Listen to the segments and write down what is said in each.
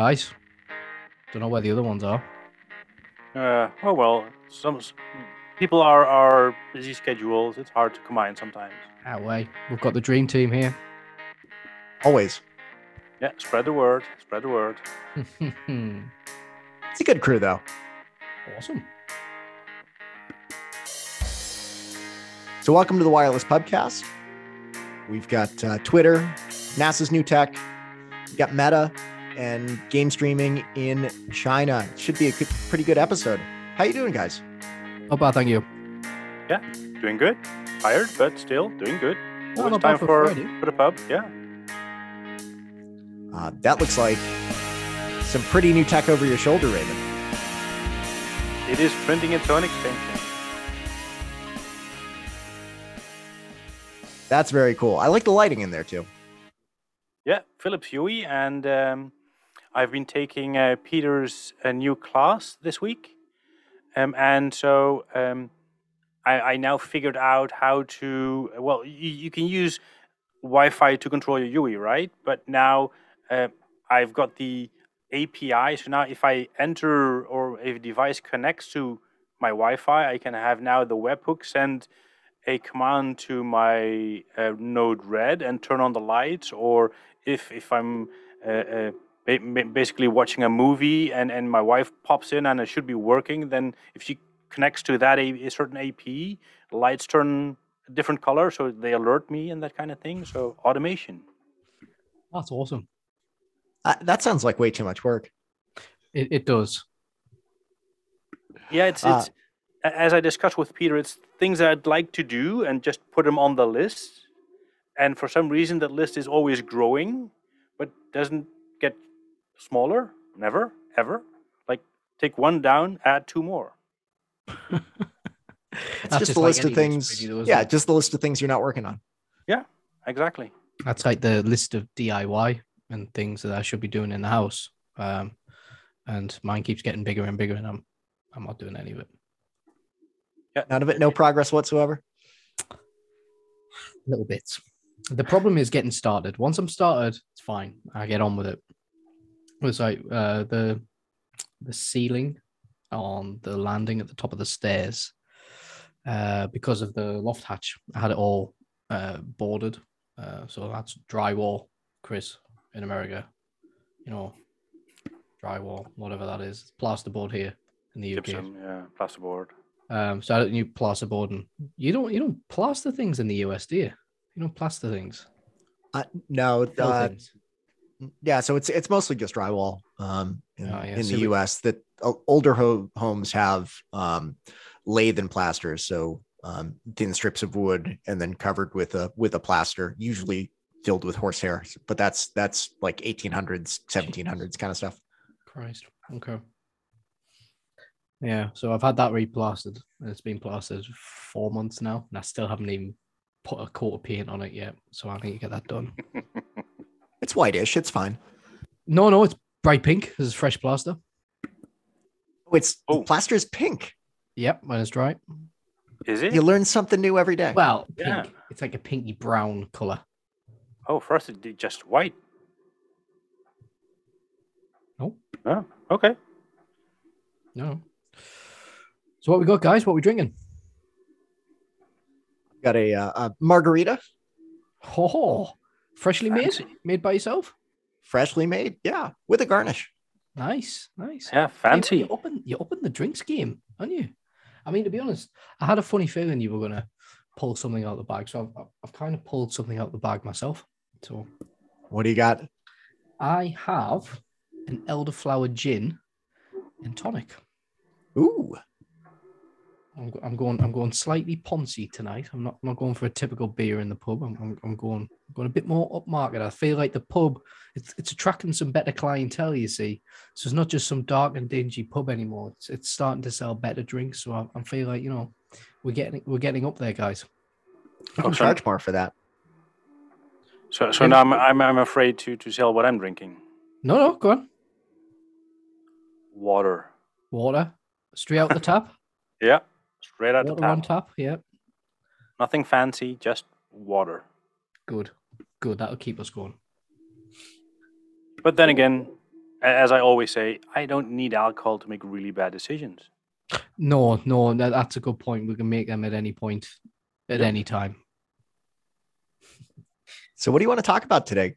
guys. Don't know where the other ones are. Uh, oh well, some people are are busy schedules. It's hard to combine sometimes. That way. We've got the dream team here. Always. Yeah, spread the word. Spread the word. It's a good crew, though. awesome. So, welcome to the Wireless Podcast. We've got uh, Twitter, NASA's new tech, we've got Meta, and game streaming in China. It should be a good, pretty good episode. How you doing, guys? Not bad, thank you. Yeah, doing good. Tired, but still doing good. No, Always time for for Friday. for the pub. Yeah. Uh, that looks like some pretty new tech over your shoulder, Raven. It is printing its own extension. That's very cool. I like the lighting in there too. Yeah, Philips Huey, and um, I've been taking uh, Peter's uh, new class this week, um, and so um, I, I now figured out how to. Well, you, you can use Wi-Fi to control your Huey, right? But now uh, I've got the API. So now, if I enter or if a device connects to my Wi-Fi, I can have now the webhook send a command to my uh, Node Red and turn on the lights, or if if I'm uh, uh, basically watching a movie and and my wife pops in and it should be working, then if she connects to that a, a certain AP, lights turn a different color, so they alert me and that kind of thing. So automation. That's awesome. Uh, that sounds like way too much work. It, it does. Yeah, it's Uh, it's a- as I discussed with Peter, it's things that I'd like to do and just put them on the list. And for some reason, that list is always growing, but doesn't get smaller. Never, ever. Like take one down, add two more. It's just just the like list of things. really, yeah, it? just the list of things you're not working on. Yeah, exactly. That's like the list of DIY and things that I should be doing in the house. Um, and mine keeps getting bigger and bigger, and I'm I'm not doing any of it. Yeah. None of it, no progress whatsoever. Little bits. The problem is getting started. Once I'm started, it's fine. I get on with it. It was like uh, the the ceiling on the landing at the top of the stairs uh, because of the loft hatch. I had it all uh, boarded, uh, so that's drywall, Chris, in America. You know, drywall, whatever that is, plasterboard here in the UK. Yeah, plasterboard. Um, so I don't you plasterboard, and you don't you don't plaster things in the US, do you? You don't plaster things. Uh, no, Fill uh, things. Yeah. So it's it's mostly just drywall. Um, in, Oh, yeah, in so the we- U.S. that uh, older ho- homes have um, lathe and plasters, so um, thin strips of wood and then covered with a with a plaster, usually filled with horsehair. But that's that's like 1800s, 1700s kind of stuff. Christ. Okay. Yeah, so I've had that replastered. and It's been plastered four months now, and I still haven't even put a coat of paint on it yet. So I need to get that done. It's whitish. It's fine. No, no, it's bright pink. This is fresh plaster. Oh, it's Oh. plaster is pink. Yep, when it's dry. Is it? You learn something new every day. Well, pink. Yeah. It's like a pinky brown color. Oh, for us it's just white. Nope. Oh, okay. No. So what we got, guys? What we drinking? Got a, uh, a margarita, Oh, freshly made, Fancy. made by yourself. freshly made. Yeah, with a garnish. Nice, nice. Yeah, fancy. you open, you open the drinks game, aren't you? I mean, to be honest, I had a funny feeling you were going to pull something out of the bag. So I've, I've kind of pulled something out of the bag myself. So What do you got? I have an elderflower gin and tonic. Ooh, I'm, I'm going. I'm going slightly poncy tonight. I'm not. I'm not going for a typical beer in the pub. I'm. I'm, I'm going. going a bit more upmarket. I feel like the pub. It's. It's attracting some better clientele. You see, so it's not just some dark and dingy pub anymore. It's. It's starting to sell better drinks. So I, I feel like you know, we're getting. We're getting up there, guys. I can Okay. charge more for that. So, so now I'm, I'm I'm afraid to to sell what I'm drinking. No, no, go on. Water. Water, straight out the tap. Yeah, straight out the Water on tap. tap. Yeah, Nothing fancy, just water. good, good. That'll keep us going. But then again, As I always say, I don't need alcohol to make really bad decisions. No, no, that, that's a good point. We can make them at any point, at Yep. any time. So, what do you want to talk about today?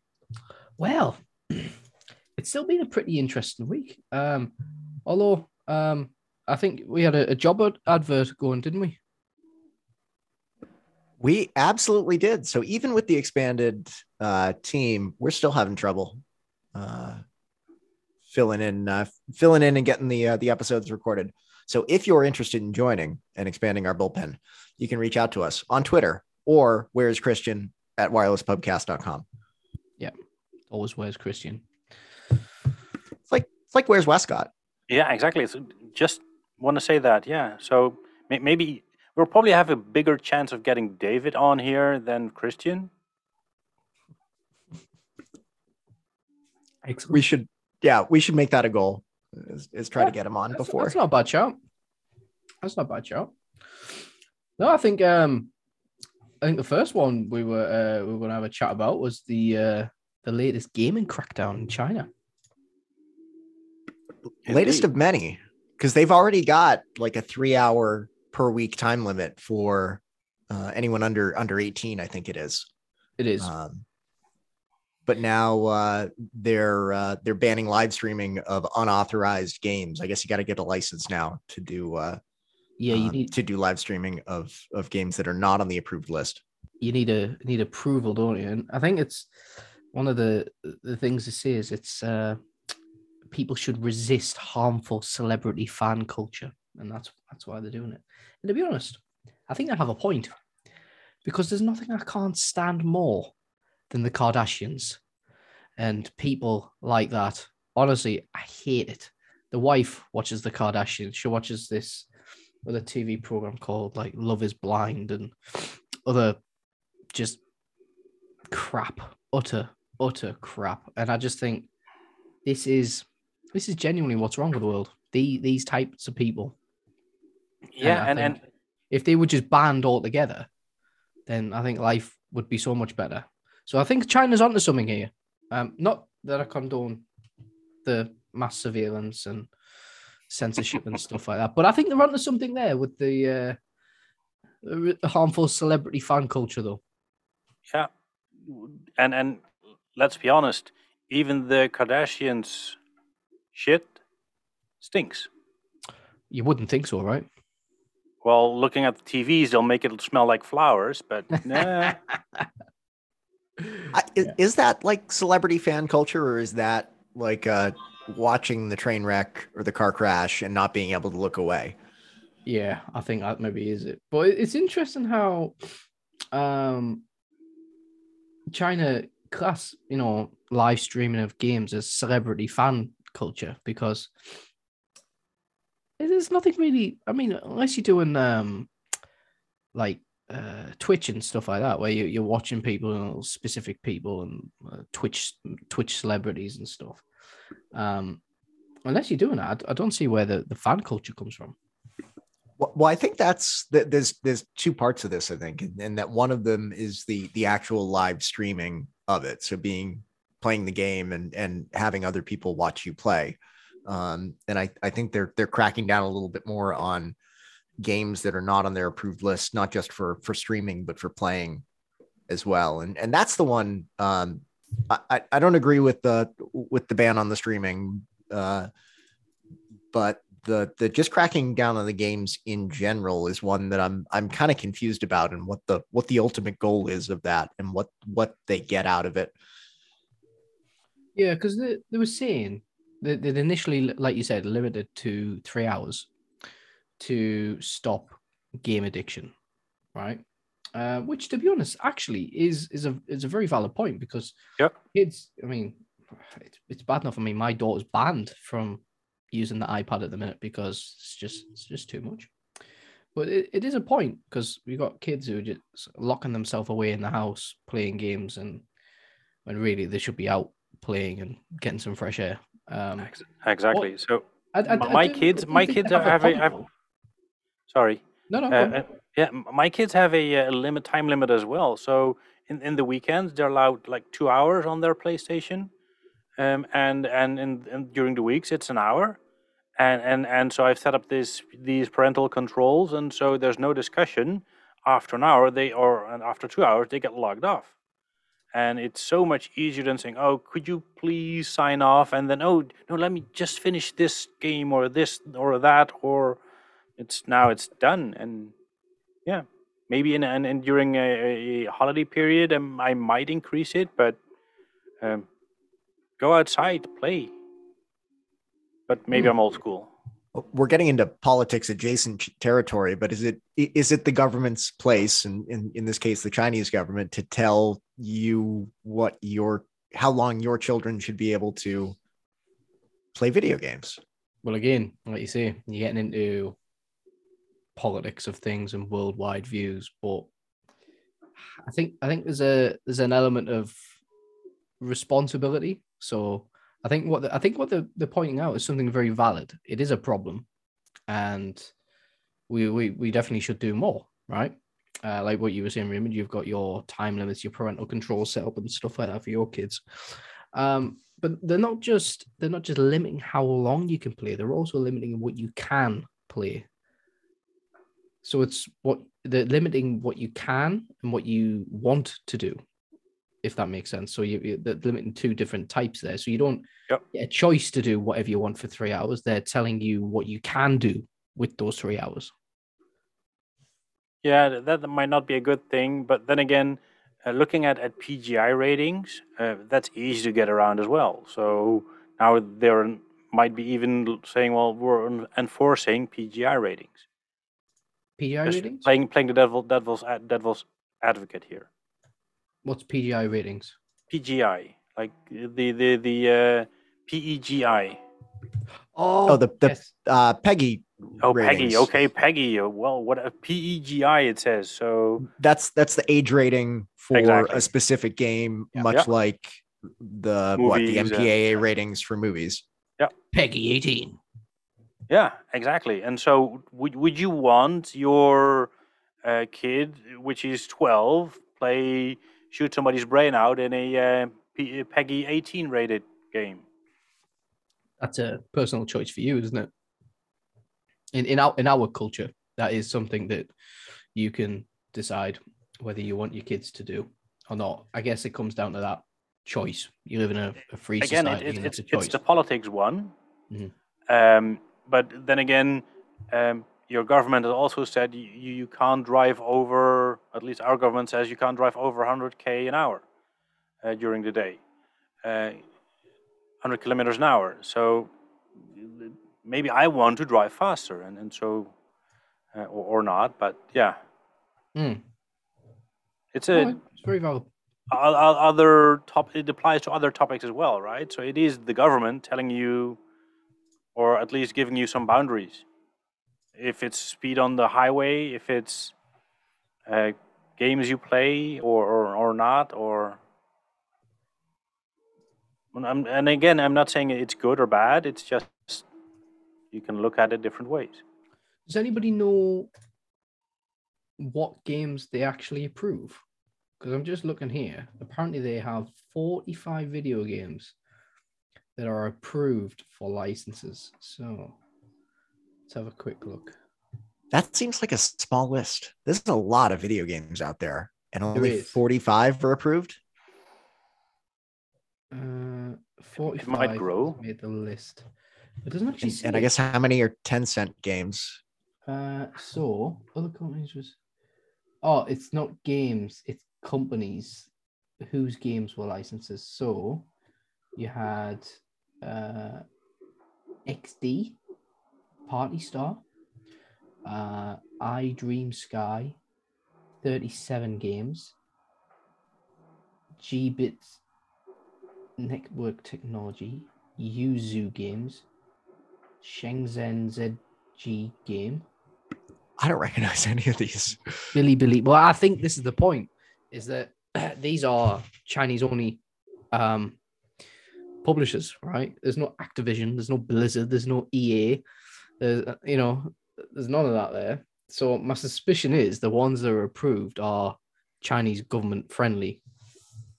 Well, it's still been a pretty interesting week. Um, although um, I think we had a, a job ad- advert going, didn't we? We absolutely did. So, even with the expanded uh, team, we're still having trouble uh, filling in, uh, filling in, and getting the uh, the episodes recorded. So, if you're interested in joining and expanding our bullpen, you can reach out to us on Twitter or where's Christian at wirelesspubcast.com. Yeah, always where's Christian. It's like it's like where's Westcott. Yeah, exactly. It's just want to say that. Yeah. So may- maybe we'll probably have a bigger chance of getting David on here than Christian. Excellent. We should, yeah, we should make that a goal. Is, is try to get him on That's, before. that's not a bad shout. That's not a bad shout. No, I think um, I think the first one we were uh, we were going to have a chat about was the uh, the latest gaming crackdown in China. latest of many because they've already got like a three hour per week time limit for uh, anyone under under 18 i think it is It is. um, but now uh, they're uh, they're banning live streaming of unauthorized games i guess you got to get a license now to do uh, yeah, you um, need to do live streaming of of games that are not on the approved list you need a need approval, don't you? And I think it's one of the the things to say is it's uh, people should resist harmful celebrity fan culture, and that's that's why they're doing it. And to be honest, I think they have a point because there's nothing I can't stand more than the Kardashians and people like that. Honestly, I hate it. The wife watches the Kardashians. She watches this other TV program called like Love Is Blind and other just crap, utter, utter crap. And I just think this is this is genuinely what's wrong with the world. The, these types of people. Yeah, I and, and if they were just banned altogether, then I think life would be so much better. So I think China's onto something here. Um, not that I condone the mass surveillance and censorship and stuff like that, but I think they're onto something there with the uh, the harmful celebrity fan culture, though. yeah, and and let's be honest, even the Kardashians shit stinks. You wouldn't think so, right? Well, looking at the TVs, they'll make it smell like flowers, but nah. I, is, is that like celebrity fan culture or is that like uh watching the train wreck or the car crash and not being able to look away Yeah, I think that maybe is it. But it's interesting how um China class, you know, live streaming of games as celebrity fan culture because there's nothing really I mean, unless you're doing um like uh Twitch and stuff like that, where you, you're watching people, you know, specific people and uh, Twitch Twitch celebrities and stuff. Um unless you're doing that, I, I don't see where the, the fan culture comes from. Well, well, I think that's there's there's two parts of this. I think, and, and that one of them is the the actual live streaming of it. So being playing the game and and having other people watch you play. Um, and I I think they're they're cracking down a little bit more on games that are not on their approved list, not just for for streaming but for playing as well. And and that's the one. Um, I I- don't agree with the with the ban on the streaming. Uh, but the the just cracking down on the games in general is one that I'm I'm kind of confused about and what the what the ultimate goal is of that and what what they get out of it. Yeah, because they, they were saying that they'd initially, like you said, limited to three hours to stop game addiction, right? Uh, which, to be honest, actually is is a is a very valid point because Yep. kids. I mean, it's, it's bad enough. I mean, my daughter's banned from using the iPad at the minute because it's just it's just too much. But it, it is a point because we've got kids who are just locking themselves away in the house playing games and when really they should be out playing and getting some fresh air. Um, Ex- exactly. So I, I- My- I kids- my kids are having- point, have- sorry. No, no, Uh, uh, yeah, my kids have a, uh limit time limit as well. So in, in the weekends they're allowed like two hours on their PlayStation, um, and and, and and during the weeks it's an hour, and and and so I've set up this these parental controls, and so there's no discussion. After an hour, they or and after two hours they get logged off, and it's so much easier than saying, "Oh, could you please sign off?" and then, "Oh, no, let me just finish this game or this or that," or it's now it's done, and yeah, maybe in and, and during a, a holiday period, um, I might increase it, but um, go outside, play. But maybe Hmm. I'm old school. We're getting into politics adjacent territory, but is it is it the government's place, and in, in this case, the Chinese government, to tell you what your how long your children should be able to play video games? Well, again, like you say, you're getting into politics of things and worldwide views, but I think I think there's a there's an element of responsibility. So I think what the, I think what they're, they're pointing out is something very valid. It is a problem, and we we, we definitely should do more, right? Uh, like what you were saying, Raymond, you've got your time limits, your parental control set up, and stuff like that for your kids. Um, but they're not just they're not just limiting how long you can play; they're also limiting what you can play. So it's what they're limiting what you can and what you want to do, if that makes sense. So you, they're limiting two different types there. So you don't Yep. get a choice to do whatever you want for three hours. They're telling you what you can do with those three hours. Yeah, that might not be a good thing, but then again, uh, looking at, at PGI ratings, uh, that's easy to get around as well. So now they're might be even l- saying, well, we're en- enforcing PGI ratings. PGI Just ratings? Playing playing the devil devil's ad- devil's advocate here. What's PGI ratings? PGI, like the the the uh, PEGI. Oh, the- the- yes. Uh, PEGI. Oh, ratings. PEGI. Okay, PEGI. uh, Well, what a PEGI it says. So That's that's the age rating for Exactly. a specific game, Yeah. much Yep. like the what the Movies and- MPAA ratings for movies. Yeah, PEGI 18. yeah, exactly. And so, would would you want your uh, kid, which is twelve, play shoot somebody's brain out in a uh, P- PEGI eighteen rated game? That's a personal choice for you, isn't it? In in our in our culture, that is something that you can decide whether you want your kids to do or not. I guess it comes down to that choice. You live in a, a free Again, society. it, and it's it's a choice. it's the politics one. Mhm. Um, but then again, um, your government has also said you, you can't drive over. At least our government says you can't drive over 100k an hour uh, during the day, uh, 100 kilometers an hour. So maybe I want to drive faster, and and so uh, or, or not. But yeah, Mm. it's a Alright, It's very valid. other top it applies to other topics as well right so it is the government telling you or at least giving you some boundaries if it's speed on the highway if it's uh, games you play or, or or not or I'm, and again i'm not saying it's good or bad it's just you can look at it different ways Does anybody know what games they actually approve? Because I'm just looking here. Apparently, they have 45 video games that are approved for licenses. So let's have a quick look. That seems like a small list. There's a lot of video games out there, and only 45 are approved. Uh, 45 it might grow. Made the list. It doesn't actually And, and I guess how many are Tencent games? Uh, so other companies was. Oh, it's not games. It's companies whose games were licenses. So you had uh, XD, Party Star, uh, iDreamSky, thirty-seven games. Gbits Network Technology, Yuzu Games, Shenzhen ZG Game, I don't recognize any of these. Bilibili. Well, I think this is the point: is that these are Chinese only um, publishers, right? There's no Activision, there's no Blizzard, there's no EA, there's uh, you know, there's none of that there. So my suspicion is the ones that are approved are Chinese government friendly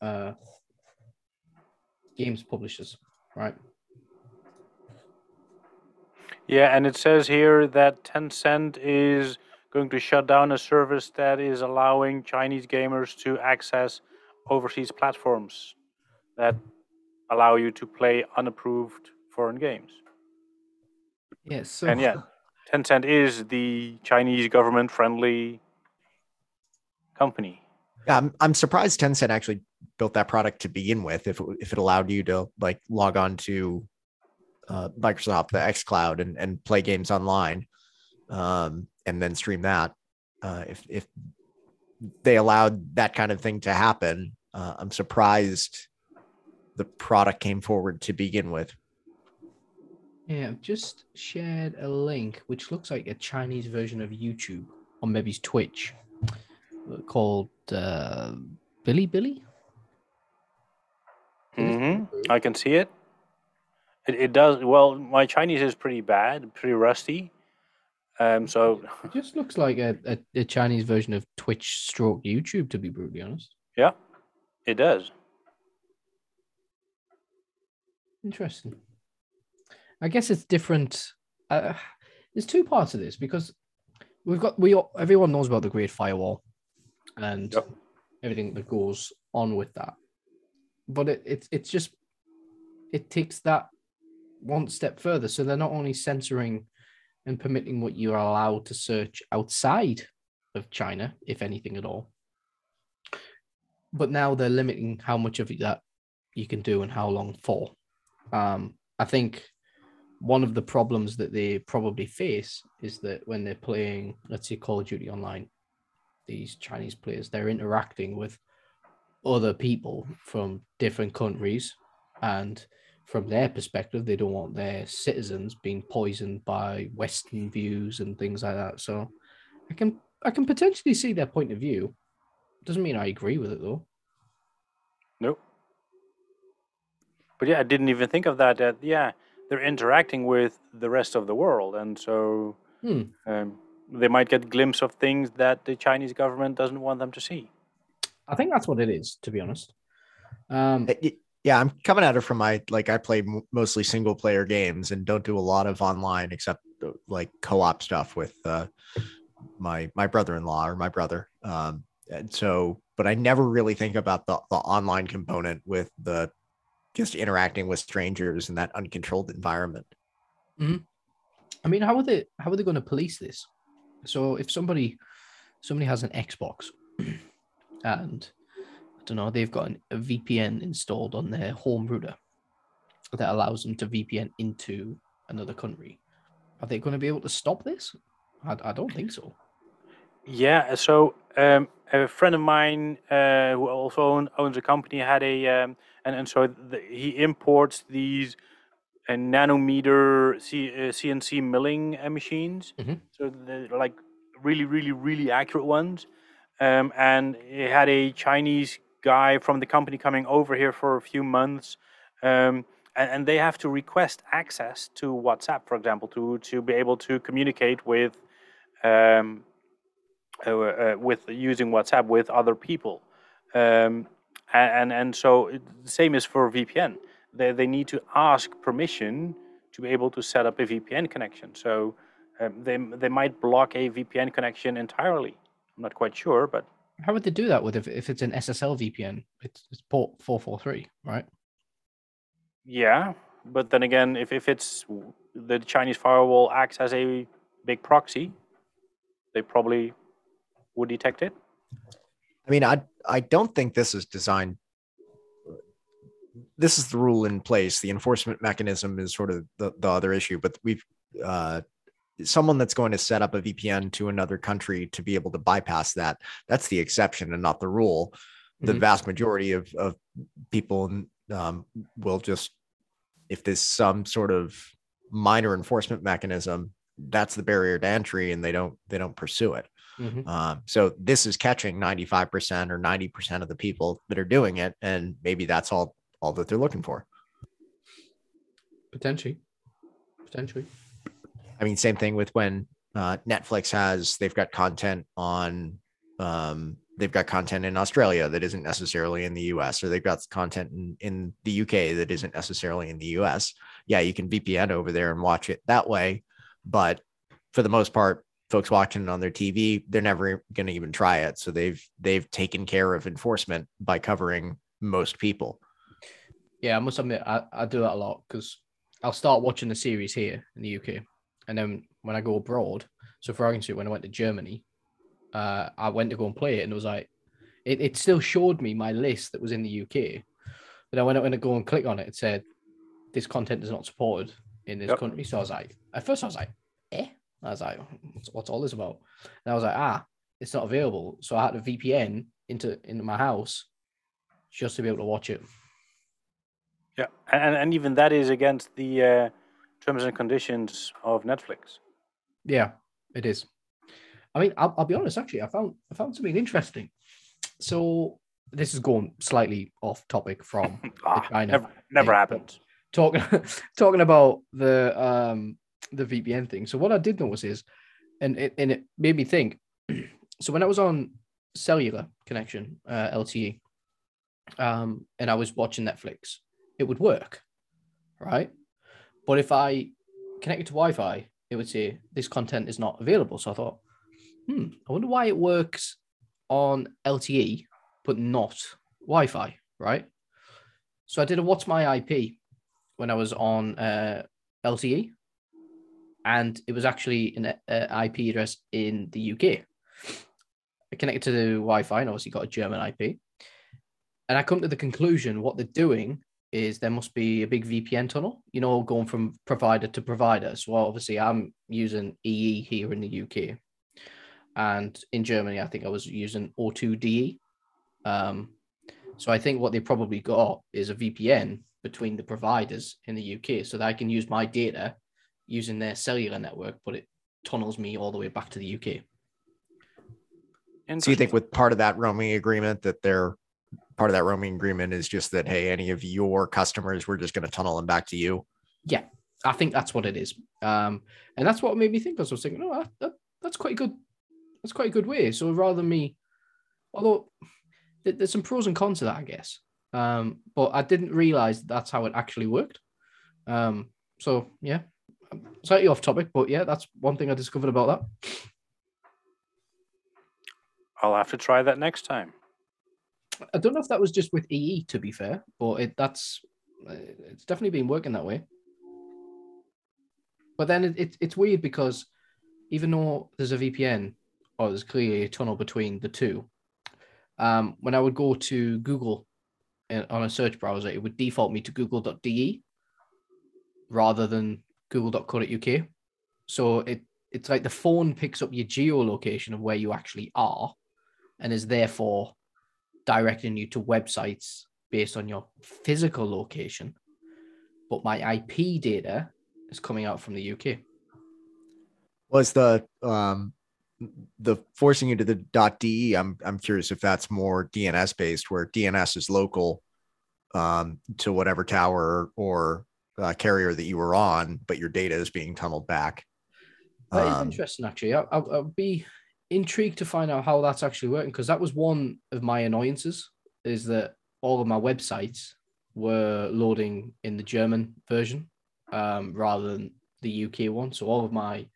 uh, games publishers. right? Yeah, and it says here that Tencent is going to shut down a service that is allowing Chinese gamers to access overseas platforms that allow you to play unapproved foreign games. Yes. So And yeah, Tencent is the Chinese government friendly company. Yeah, I'm, I'm surprised Tencent actually built that product to begin with. If it, if it allowed you to like log on to uh, Microsoft, the xCloud, and and play games online, um, and then stream that. Uh, if if they allowed that kind of thing to happen, uh, I'm surprised the product came forward to begin with. Yeah, I've just shared a link which looks like a Chinese version of YouTube or maybe Twitch uh, called uh, Bilibili. It is hmm I can see it. It. It does well. My Chinese is pretty bad, pretty rusty. Um, so It just looks like a, a, a Chinese version of Twitch stroke YouTube, to be brutally honest. yeah, it does. Interesting. I guess it's different. Uh, there's two parts of this because we've got we all, everyone knows about the Great Firewall and Yep. everything that goes on with that, but it, it's it's just it takes that one step further. So they're not only censoring and permitting what you are allowed to search outside of China, if anything at all, but now they're limiting how much of that you can do and how long for. Um, I think one of the problems that they probably face is that when they're playing, let's say, Call of Duty Online, these Chinese players, they're interacting with other people from different countries. And from their perspective, they don't want their citizens being poisoned by Western views and things like that. So I can I can potentially see their point of view. Doesn't mean I agree with it though. Nope. But yeah, I didn't even think of that. That yeah, they're interacting with the rest of the world, and so Hmm. um, they might get glimpse of things that the Chinese government doesn't want them to see. I think that's what it is, to be honest. Um, It- it- yeah, I'm coming at it from my like I play mostly single player games and don't do a lot of online except like co-op stuff with uh, my my brother-in-law or my brother. Um, and so, but I never really think about the the online component with the just interacting with strangers in that uncontrolled environment. Mm-hmm. I mean, how are they how are they going to police this? So if somebody somebody has an Xbox and don't know, they've got an, a VPN installed on their home router that allows them to VPN into another country. Are they going to be able to stop this? I, I don't think so. Yeah, so um, a friend of mine uh, who also own, owns a company had a, um, and, and so the, he imports these uh, nanometer C, uh, CNC milling uh, machines. Mhm. So they're like really, really, really accurate ones. Um, and he had a Chinese guy from the company coming over here for a few months. Um, and, and they have to request access to WhatsApp, for example, to, to be able to communicate with um, uh, uh, with using WhatsApp with other people, um, and and so the same is for VPN. They they need to ask permission to be able to set up a VPN connection. So um, they they might block a VPN connection entirely. I'm not quite sure, but How would they do that with if, if it's an SSL VPN? It's, it's port 443, right? yeah. But then again, if if it's the Chinese firewall acts as a big proxy, they probably would detect it. I mean, I I don't think this is designed. This is the rule in place. The enforcement mechanism is sort of the, the other issue, but we've uh, someone that's going to set up a VPN to another country to be able to bypass that. That's the exception and not the rule. The Mhm. vast majority of of people um, will just, if there's some sort of minor enforcement mechanism, that's the barrier to entry, and they don't they don't pursue it. Mhm. Um, so this is catching 95% or 90% of the people that are doing it. And maybe that's all, all that they're looking for. Potentially. Potentially. I mean, same thing with when uh, Netflix has, they've got content on um, they've got content in Australia that isn't necessarily in the US, or they've got content in, in the UK that isn't necessarily in the US. Yeah, you can VPN over there and watch it that way. But for the most part, folks watching it on their TV, they're never going to even try it. So they've they've taken care of enforcement by covering most people. Yeah, I must admit, I, I do that a lot because I'll start watching the series here in the UK, and then when I go abroad, so for argument's when I went to Germany, uh, I went to go and play it, and it was like, it, it still showed me my list that was in the UK, but I went to go and click on it, it said this content is not supported in this Yep. country. So I was like, at first I was like, eh, I was like, what's, what's all this about? And I was like, ah, it's not available. So I had a VPN into into my house just to be able to watch it. Yeah, and and even that is against the uh, terms and conditions of Netflix. Yeah, it is. I mean, I'll, I'll be honest. Actually, I found I found something interesting. So this is going slightly off topic from Ah, China never, never thing, happened. talking talking about the um the VPN thing. So what I did notice is, and it and it made me think. So when I was on cellular connection, uh, LTE, um, and I was watching Netflix, it would work, right? But if I connected to Wi-Fi, it would say this content is not available. So I thought, hmm, I wonder why it works on LTE but not Wi-Fi, right? So I did a what's my IP when I was on uh, LTE, and it was actually an uh, IP address in the UK. I connected to the Wi-Fi and obviously got a German IP, and I come to the conclusion what they're doing is there must be a big VPN tunnel, you know, going from provider to provider. So obviously I'm using EE here in the UK, and in Germany I think I was using O2DE. Um, so I think what they probably got is a VPN between the providers in the UK so that I can use my data using their cellular network, but it tunnels me all the way back to the UK. And so you think with part of that roaming agreement that they're part of that roaming agreement is just that hey, any of your customers, we're just going to tunnel them back to you. Yeah, I think that's what it is. Um, and that's what made me think. I was thinking, oh, that, that, that's quite a good. That's quite a good way. So rather than me, although th- there's some pros and cons to that, I guess. Um, but I didn't realize that's how it actually worked. Um, so yeah, slightly off topic, but yeah, that's one thing I discovered about that. I'll have to try that next time. I don't know if that was just with EE, to be fair, but it that's uh, it's definitely been working that way. But then it, it, it's weird because even though there's a VPN or there's clearly a tunnel between the two, um, when I would go to Google uh, on a search browser, it would default me to google.de rather than google.co.uk. So it it's like the phone picks up your geolocation of where you actually are and is therefore directing you to websites based on your physical location. But my IP data is coming out from the UK. Was the um the forcing you to the .de? I'm I'm curious if that's more DNS based, where DNS is local um, to whatever tower or uh, carrier that you were on, but your data is being tunneled back. That is Um, interesting, actually. I, I'd be intrigued to find out how that's actually working because that was one of my annoyances is that all of my websites were loading in the German version um, rather than the UK one. So all of my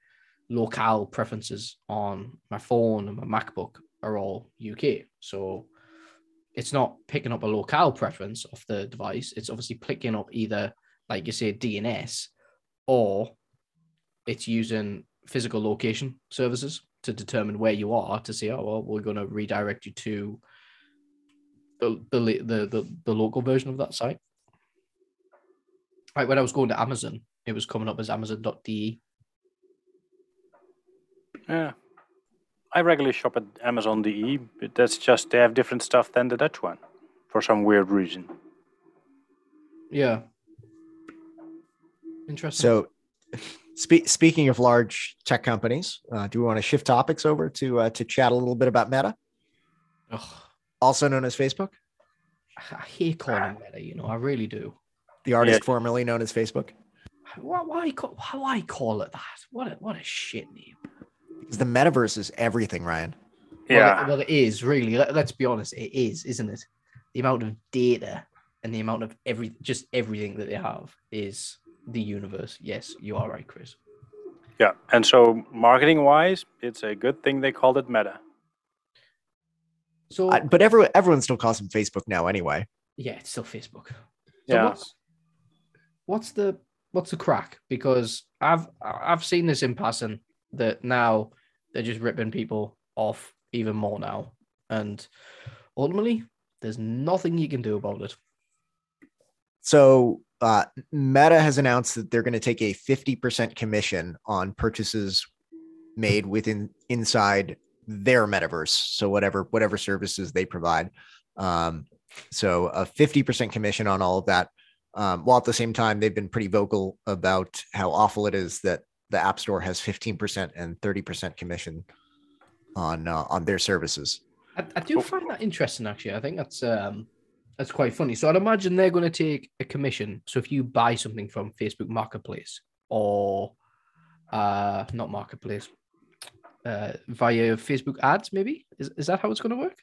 locale preferences on my phone and my MacBook are all UK. So it's not picking up a locale preference of the device. It's obviously picking up either, like you say, DNS or it's using physical location services to determine where you are to say, oh well, we're going to redirect you to the the, the the the local version of that site. Like when I was going to Amazon, it was coming up as Amazon.de. Yeah. I regularly shop at Amazon.de, but that's just they have different stuff than the Dutch one for some weird reason. Yeah. Interesting. So, spe- speaking of large tech companies, uh, do we want to shift topics over to uh, to chat a little bit about Meta, Ugh, also known as Facebook, I I hate calling Meta, you know, I really do. the artist formerly known as Facebook? Why, why, call, why call it that? What a, what a shit name. Because the metaverse is everything, Ryan. Well, Yeah. it, well, it is really. Let, let's be honest, it is, isn't it? The amount of data and the amount of every, just everything that they have is the universe. Yes, you are right, Chris. Yeah. And so, marketing wise, it's a good thing they called it Meta. So I- but everyone everyone still calls him Facebook now anyway. yeah, it's still Facebook. So Yeah. what's what's the what's the crack? Because I've I've seen this in passing that now they're just ripping people off even more now, and ultimately there's nothing you can do about it. So uh, Meta has announced that they're going to take a 50% commission on purchases made within inside their metaverse. So whatever whatever services they provide. Um, so a 50% commission on all of that. Um, while at the same time they've been pretty vocal about how awful it is that the App Store has 15% and 30% commission on uh, on their services. I, I do find that interesting, actually. I think that's um that's quite funny. So I'd imagine they're going to take a commission. So if you buy something from Facebook Marketplace or uh not Marketplace, uh via Facebook ads, maybe is, is that how it's going to work?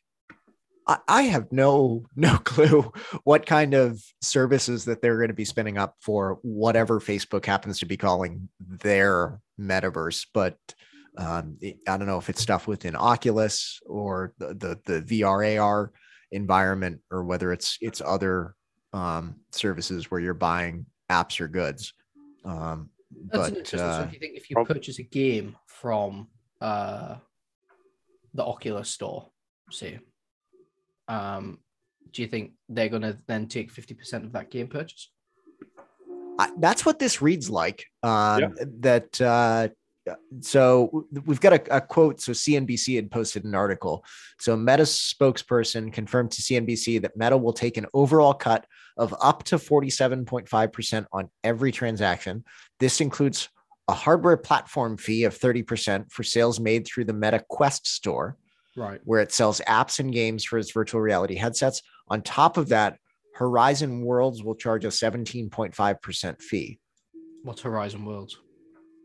I, I have no no clue what kind of services that they're going to be spinning up for whatever Facebook happens to be calling their metaverse, but um, I don't know if it's stuff within Oculus or the the, the VR AR environment, or whether it's it's other um, services where you're buying apps or goods. Um, That's but interesting. so uh, if you think if you purchase a game from uh the Oculus store, say, um, do you think they're going to then take fifty percent of that game purchase? I, that's what this reads like. Um, Yeah. That uh, so we've got a, a quote. So CNBC had posted an article. So Meta's spokesperson confirmed to CNBC that Meta will take an overall cut of up to 47.5% on every transaction. This includes a hardware platform fee of 30% for sales made through the Meta Quest store Right. where it sells apps and games for its virtual reality headsets. On top of that, Horizon Worlds will charge a 17.5% fee. What's Horizon Worlds?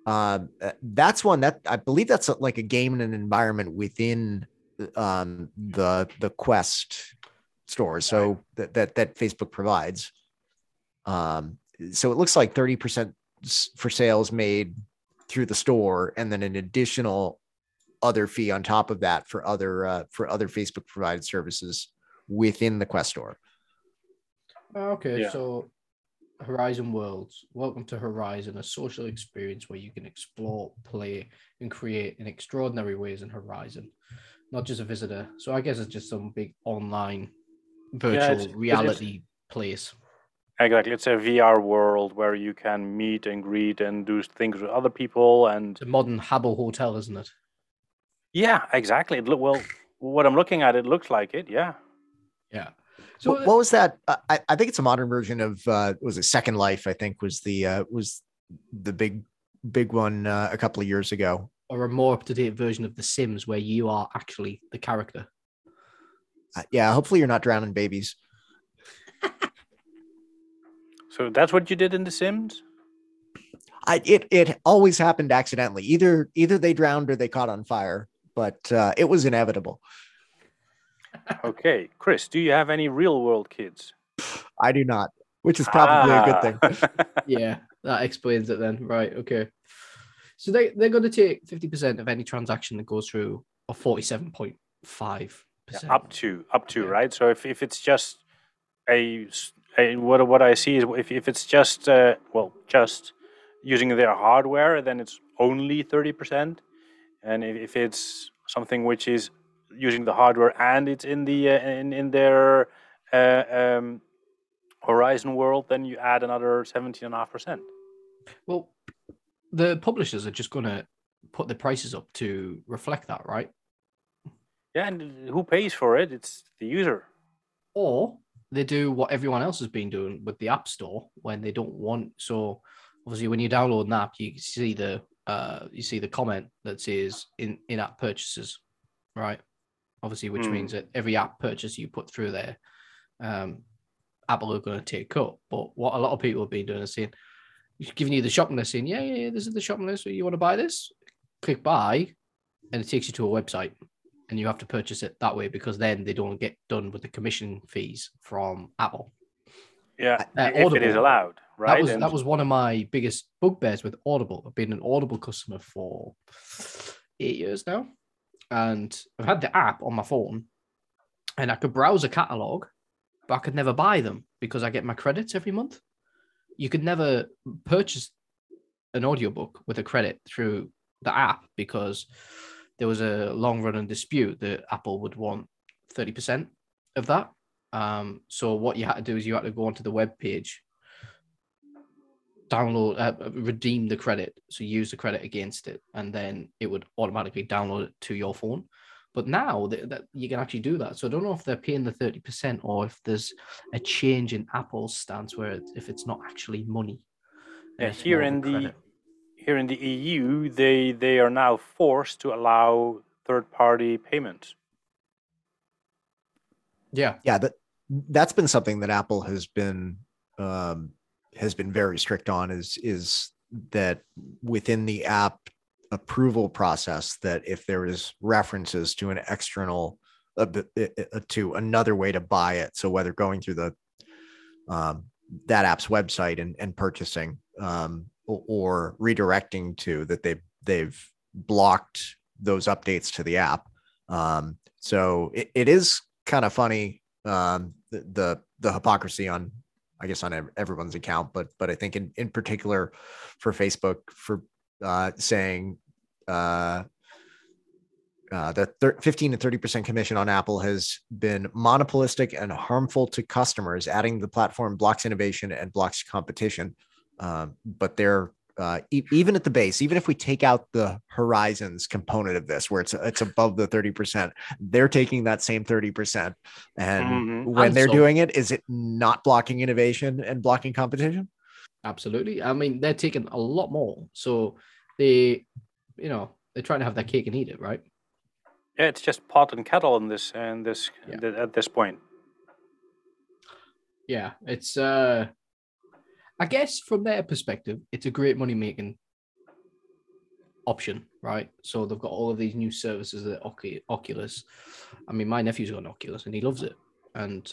Um, uh, that's one that I believe that's a- like a game and an environment within um, the the Quest store. So that, that that Facebook provides. Um, so it looks like 30% for sales made through the store, and then an additional other fee on top of that for other uh, for other Facebook provided services within the Quest store. Okay, Yeah. so Horizon Worlds. Welcome to Horizon, a social experience where you can explore, play, and create in extraordinary ways in Horizon. Not just a visitor. So I guess it's just some big online virtual it's- reality place. Exactly. It's a VR world where you can meet and greet and do things with other people. And It's a modern Habbo hotel, isn't it? yeah, exactly. It look, well, what I'm looking at, it looks like it. Yeah. Yeah. So So what, what was that? Uh, I, I think it's a modern version of uh, was it Second Life? I think was the uh, was the big big one uh, a couple of years ago. or a more up to date version of The Sims where you are actually the character. Uh, yeah, hopefully you're not drowning babies. So that's what you did in The Sims? I it it always happened accidentally. Either either they drowned or they caught on fire, but uh, it was inevitable. Okay. Chris, do you have any real world kids? I do not, which is probably a good thing. Ah. yeah, that explains it then. Right. Okay. So they, they're going to take 50% of any transaction that goes through, or 47.5%. Yeah, up to up to Yeah. right so if, if it's just a what what i see is if, if it's just uh, well just using their hardware then it's only 30% and if, if it's something which is using the hardware and it's in the uh, in, in their uh, um, horizon world then you add another 17.5% Well, the publishers are just going to put the prices up to reflect that, right? yeah and who pays for it it's the user Or they do what everyone else has been doing with the App Store when they don't want. So obviously, when you download an app, you see the uh, you see the comment that says in in app purchases, right? Obviously, which Hmm. means that every app purchase you put through there, um, Apple are going to take cut. But what a lot of people have been doing is saying, giving you the shopping list, saying, yeah, yeah, yeah, this is the shopping list. So you want to buy this? Click buy, and it takes you to a website. and you have to purchase it that way because then they don't get done with the commission fees from Apple. Yeah, Uh, if it is Audible. allowed, right? That was And- that was one of my biggest bugbears with Audible. I've been an Audible customer for eight years now, and I've had the app on my phone, and I could browse a catalog, but I could never buy them because I get my credits every month. You could never purchase an audiobook with a credit through the app because there was a long running dispute that Apple would want 30% of that. Um, so what you had to do is you had to go onto the web page download uh, redeem the credit so use the credit against it and then it would automatically download it to your phone but now that, that you can actually do that so i don't know if they're paying the 30% or if there's a change in apple's stance where it, if it's not actually money Yeah, here more of a in the credit. here in the EU, they they are now forced to allow third party payments. yeah yeah that that's been something that apple has been um has been very strict on is is that within the app approval process that if there is references to an external uh, uh, uh, to another way to buy it so whether going through the um that app's website and, and purchasing um or, or redirecting to that they've they've blocked those updates to the app. Um so it, it is kind of funny um the, the the hypocrisy on i guess on everyone's account but but i think in in particular for facebook for uh saying uh uh, the thir- 15 to 30% commission on Apple has been monopolistic and harmful to customers, adding the platform blocks innovation and blocks competition. Um, but they're uh, e- even at the base, even if we take out the horizons component of this, where it's it's above the 30%, they're taking that same 30%. And Mhm. when And they're so- doing it, is it not blocking innovation and blocking competition? absolutely i mean they're taking a lot more so they you know they're trying to have their cake and eat it right Yeah, it's just pot and kettle in this and this Yeah. th- at this point. yeah it's uh i guess from their perspective it's a great money making option right? So they've got all of these new services that Ocu- oculus. I mean my nephew's got an oculus and he loves it. And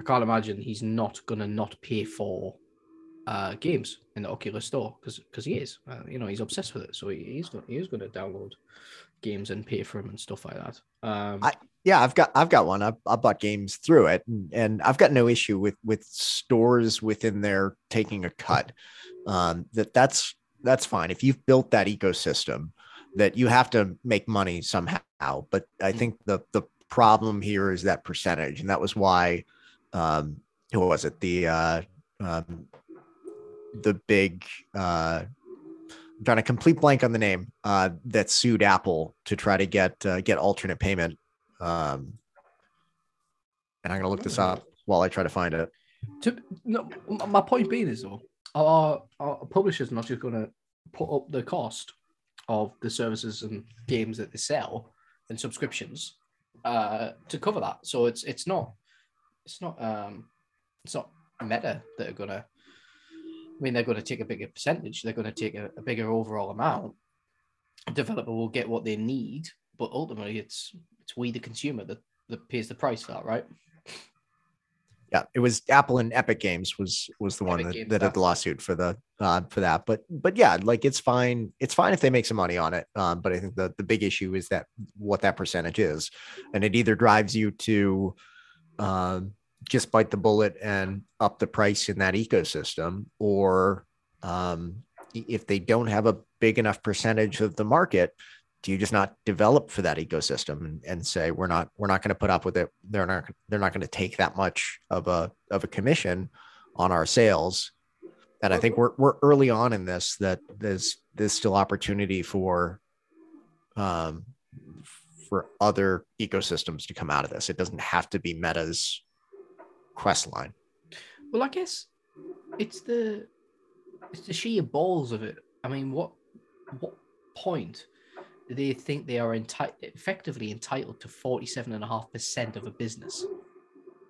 i can't imagine he's not gonna not pay for uh games in the oculus store because because he is. Uh, you know he's obsessed with it. So he, he's gonna, he going to download games and pay for them and stuff like that. Um I- yeah i've got i've got one. I, I bought games through it and, and i've got no issue with with stores within there taking a cut. Um that that's that's fine. If you've built that ecosystem that you have to make money somehow but i think the the problem here is that percentage and that was why um who was it? The uh um the big uh I'm drawing a complete blank on the name uh, that sued Apple to try to get uh, get alternate payment. Um, and I'm gonna look this up while I try to find it. To, no, my point being is though, our, our publishers are not just going to put up the cost of the services and games that they sell and subscriptions uh, to cover that. So it's it's not it's not um it's not Meta that are going to. I mean, they're going to take a bigger percentage. They're going to take a, a bigger overall amount. A developer will get what they need, but ultimately, it's it's we the consumer that that pays the price for that, right? Yeah, it was Apple and Epic Games was was the one that, Games, that had the lawsuit for the uh, for that. But but yeah, like it's fine. It's fine if they make some money on it. Um, but I think the the big issue is that what that percentage is, and it either drives you to um, just bite the bullet and up the price in that ecosystem, or um, if they don't have a big enough percentage of the market, do you just not develop for that ecosystem and, and say we're not we're not going to put up with it? They're not they're not going to take that much of a of a commission on our sales. And I think we're we're early on in this that there's there's still opportunity for um for other ecosystems to come out of this. It doesn't have to be Meta's quest line. Well, I guess it's the it's the sheer balls of it. I mean, what what point they think they are enti- effectively entitled to forty seven and a half percent of a business?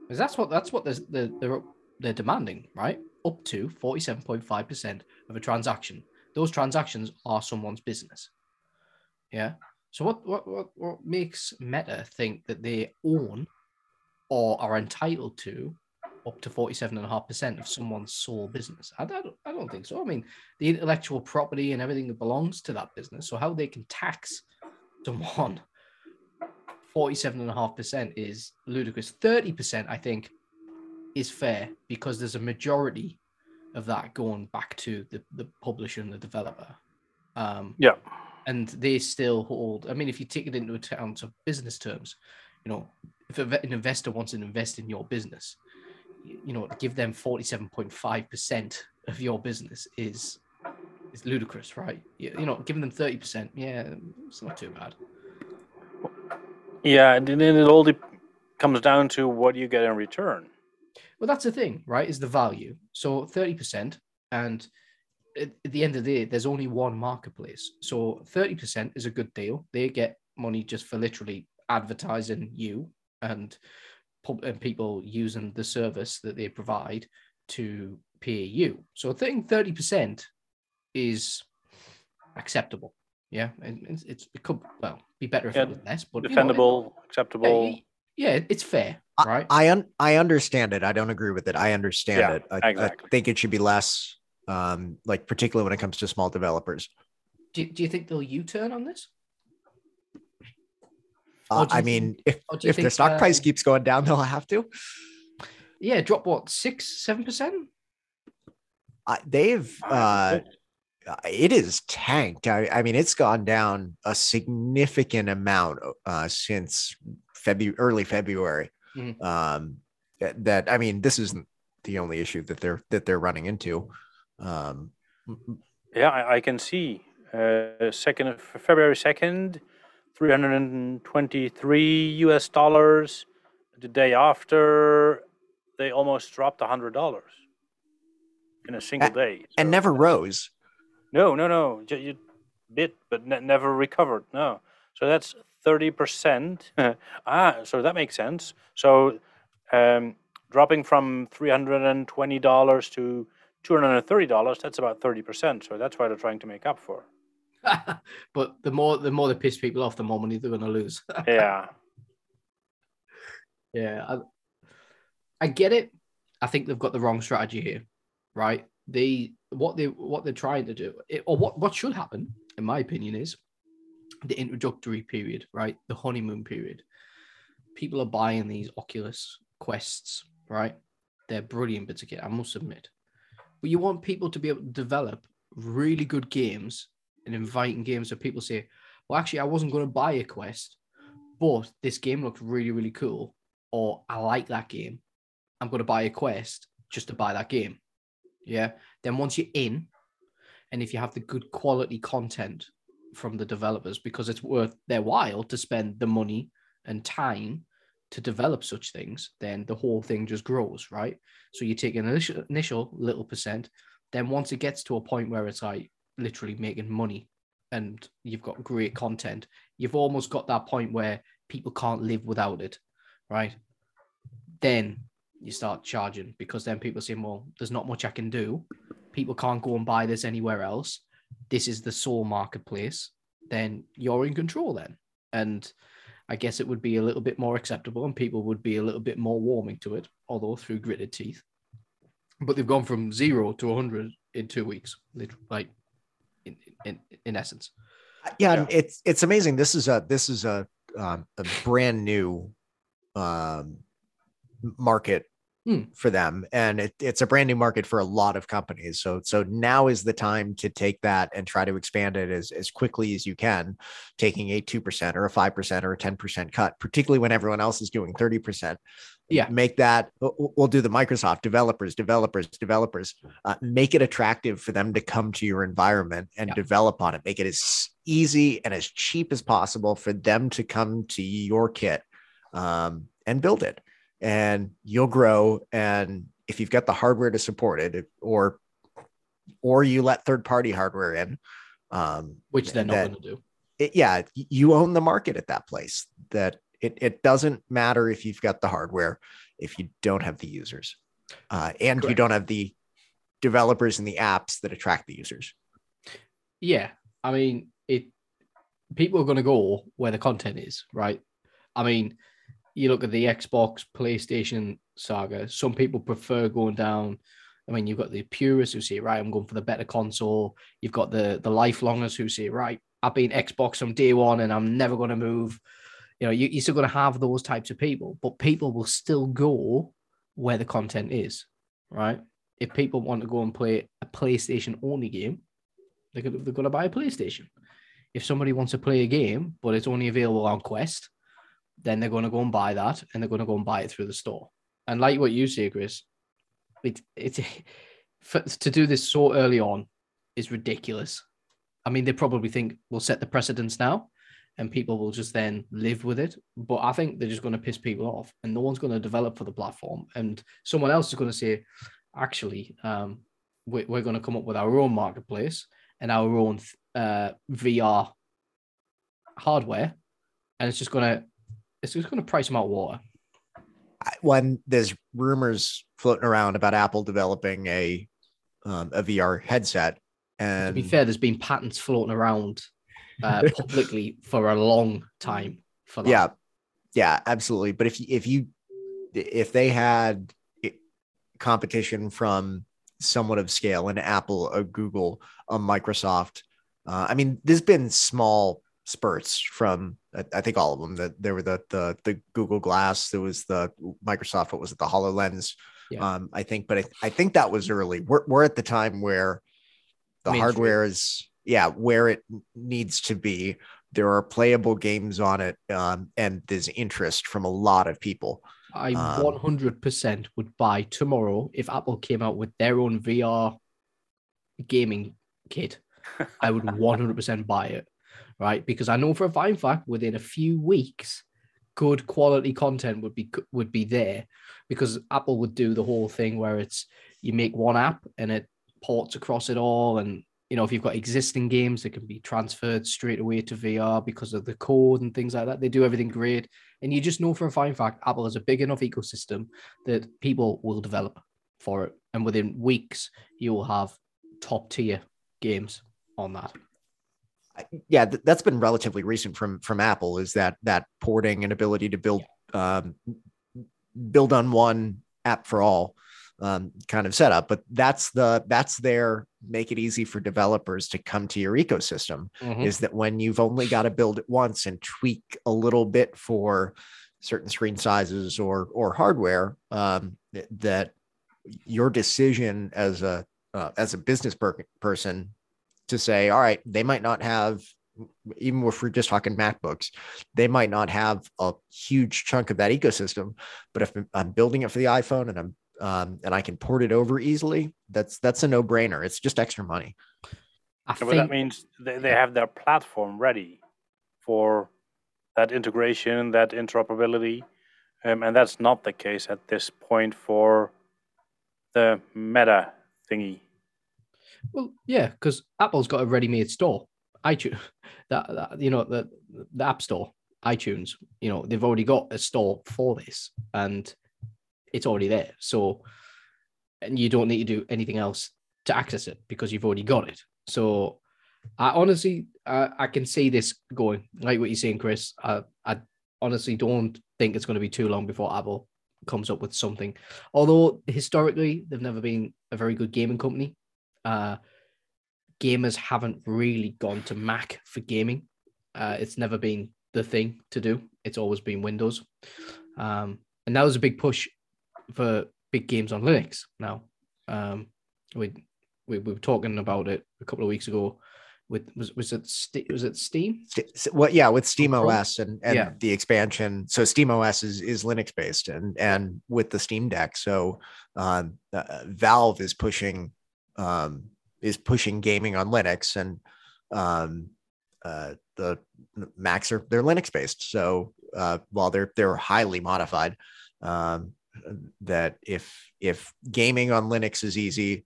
Because that's what that's what they're, they're they're demanding, right? Up to forty seven point five percent of a transaction. Those transactions are someone's business. Yeah. So what what what what makes Meta think that they own or are entitled to up to 47.5% of someone's sole business? I don't, I don't think so. I mean, the intellectual property and everything that belongs to that business. So how they can tax someone 47.5% is ludicrous. 30%, I think, is fair because there's a majority of that going back to the, the publisher and the developer. Um, Yeah. and they still hold. I mean, if you take it into account of business terms, you know, if an investor wants to invest in your business, you, know, give them forty-seven point five percent of your business is is ludicrous, right? You, you know, giving them thirty percent, yeah, it's not too bad. Yeah, and then it all de- comes down to what you get in return. Well, that's the thing, right? Is the value. So 30%. And at, at the end of the day, there's only one marketplace. So 30% is a good deal. They get money just for literally advertising you and, and people using the service that they provide to pay you. So I think 30% is acceptable. Yeah. And it's, it's it could, well, be better if Yeah, it was less, but you know, it- Defendable, yeah, acceptable. yeah, it's fair, I- right? I un- I understand it. I don't agree with it. I understand Yeah, it. I, I think it should be less, um, like particularly when it comes to small developers. do, do you think they'll U-turn on this? Uh, I you mean, if or if their think, stock price uh, keeps going down, they'll have to. Yeah, drop what six, seven percent? Uh, they've uh, it is tanked. I, I mean, it's gone down a significant amount uh, since February, early February. Mhm. Um, that, that I mean, this isn't the only issue that they're that they're running into. Um, Yeah, I, I can see. Uh, second of February second, three hundred and twenty-three U.S. dollars. The day after, they almost dropped hundred dollars in a single day. and never rose. No, no, no. You bit, but ne- never recovered. No. So that's thirty percent. ah, so that makes sense. So um, dropping from three hundred and twenty dollars to two hundred and thirty dollars. That's about thirty percent. So that's why they're trying to make up for. but the more the more they piss people off, the more money they're going to lose. Yeah. yeah, I, I get it. I think they've got the wrong strategy here, right? They what they what they're trying to do, it, or what what should happen, in my opinion, is the introductory period, right? The honeymoon period. People are buying these Oculus Quests, right? They're brilliant bits of kit, I must admit. But you want people to be able to develop really good games and inviting games that people say, well, actually, I wasn't going to buy a Quest, but this game looks really, really cool, or I like that game. I'm going to buy a Quest just to buy that game. Yeah. Then once you're in, and if you have the good quality content from the developers, because it's worth their while to spend the money and time to develop such things, then the whole thing just grows, right? So you take an initial little percent, then once it gets to a point where it's like literally making money and you've got great content, you've almost got that point where people can't live without it, right? Then you start charging because then people say, well, there's not much I can do. People can't go and buy this anywhere else. This is the sole marketplace. Then you're in control then. And I guess it would be a little bit more acceptable and people would be a little bit more warming to it, although through gritted teeth. But they've gone from zero to 100 in two weeks, like in, in, in essence. yeah, and it's it's amazing this is a this is a um, a brand new um market Hmm. for them and it, it's a brand new market for a lot of companies so so now is the time to take that and try to expand it as, as quickly as you can taking a 2% or a 5% or a 10% cut particularly when everyone else is doing 30% Yeah. make that we'll we'll do the microsoft developers developers developers uh, make it attractive for them to come to your environment and Yeah. develop on it make it as easy and as cheap as possible for them to come to your kit um, and build it and you'll grow and if you've got the hardware to support it or or you let third party hardware in um, Which they're not that- going to do. it, yeah, you own the market at that place. That it, it doesn't matter if you've got the hardware if you don't have the users, uh, and you don't have the developers and the apps that attract the users. Yeah, I mean it. people are going to go where the content is, right? I mean, you look at the Xbox, PlayStation saga. Some people prefer going down. I mean, you've got the purists who say, right, I'm going for the better console. You've got the the lifelongers who say, right, I've been Xbox from day one and I'm never going to move. You know, you, you're still going to have those types of people, but people will still go where the content is, right? If people want to go and play a PlayStation only game, they're going, to, they're going to buy a PlayStation. If somebody wants to play a game, but it's only available on Quest, then they're going to go and buy that and they're going to go and buy it through the store. And like what you say, Chris, it, it, for, to do this so early on is ridiculous. I mean, they probably think we'll set the precedence now and people will just then live with it. But I think they're just going to piss people off and no one's going to develop for the platform. And someone else is going to say, actually, um, we, we're going to come up with our own marketplace and our own uh, VR hardware. And it's just going to, it's just going to price them out water. When there's rumors floating around about Apple developing a um, a VR headset, and to be fair, there's been patents floating around uh, publicly for a long time. For that. yeah, yeah, absolutely. But if if you if they had competition from somewhat of scale, an Apple, a Google, a Microsoft, uh, I mean, there's been small spurts from I, think all of them. That there were the the the Google Glass, there was the Microsoft, what was it, the HoloLens. Yeah. Um, I think, but I, I think that was early. We're we're at the time where the Mainstream. hardware is yeah where it needs to be there are playable games on it um, and there's interest from a lot of people i um, 100% would buy tomorrow if apple came out with their own vr gaming kit i would 100% buy it right because i know for a fine fact within a few weeks good quality content would be would be there because apple would do the whole thing where it's you make one app and it ports across it all and you know, if you've got existing games that can be transferred straight away to VR because of the code and things like that, they do everything great. And you just know for a fine fact, Apple has a big enough ecosystem that people will develop for it. And within weeks, you will have top tier games on that. Yeah, that's been relatively recent from from Apple. Is that that porting and ability to build um, build on one app for all um, kind of setup. But that's the that's their make it easy for developers to come to your ecosystem. Mm-hmm. Is that when you've only got to build it once and tweak a little bit for certain screen sizes or or hardware um, that your decision as a uh, as a business per- person to say, all right, they might not have even if we're just talking MacBooks, they might not have a huge chunk of that ecosystem. But if I'm building it for the iPhone and I'm um, and I can port it over easily, that's that's a no brainer. It's just extra money. I so think... that means they, they have their platform ready for that integration, that interoperability, um, and that's not the case at this point for the Meta thingy. Well, yeah, because Apple's got a ready-made store, iTunes. That, that you know the the App Store, iTunes. You know they've already got a store for this, and it's already there. So, and you don't need to do anything else to access it because you've already got it. So, I honestly, I, I can see this going like what you're saying, Chris. I, I honestly don't think it's going to be too long before Apple comes up with something. Although historically, they've never been a very good gaming company. Uh, gamers haven't really gone to Mac for gaming. Uh, it's never been the thing to do. It's always been Windows. Um, and that was a big push for big games on Linux now. Um, we, we, we were talking about it a couple of weeks ago. With was was it was it Steam? Well, yeah, with Steam OS and, and yeah. the expansion. So Steam OS is is Linux based, and and with the Steam Deck, so um, uh, Valve is pushing um, is pushing gaming on Linux, and um, uh, the Macs are they're Linux based. So uh, while they're they're highly modified, um, that if if gaming on Linux is easy,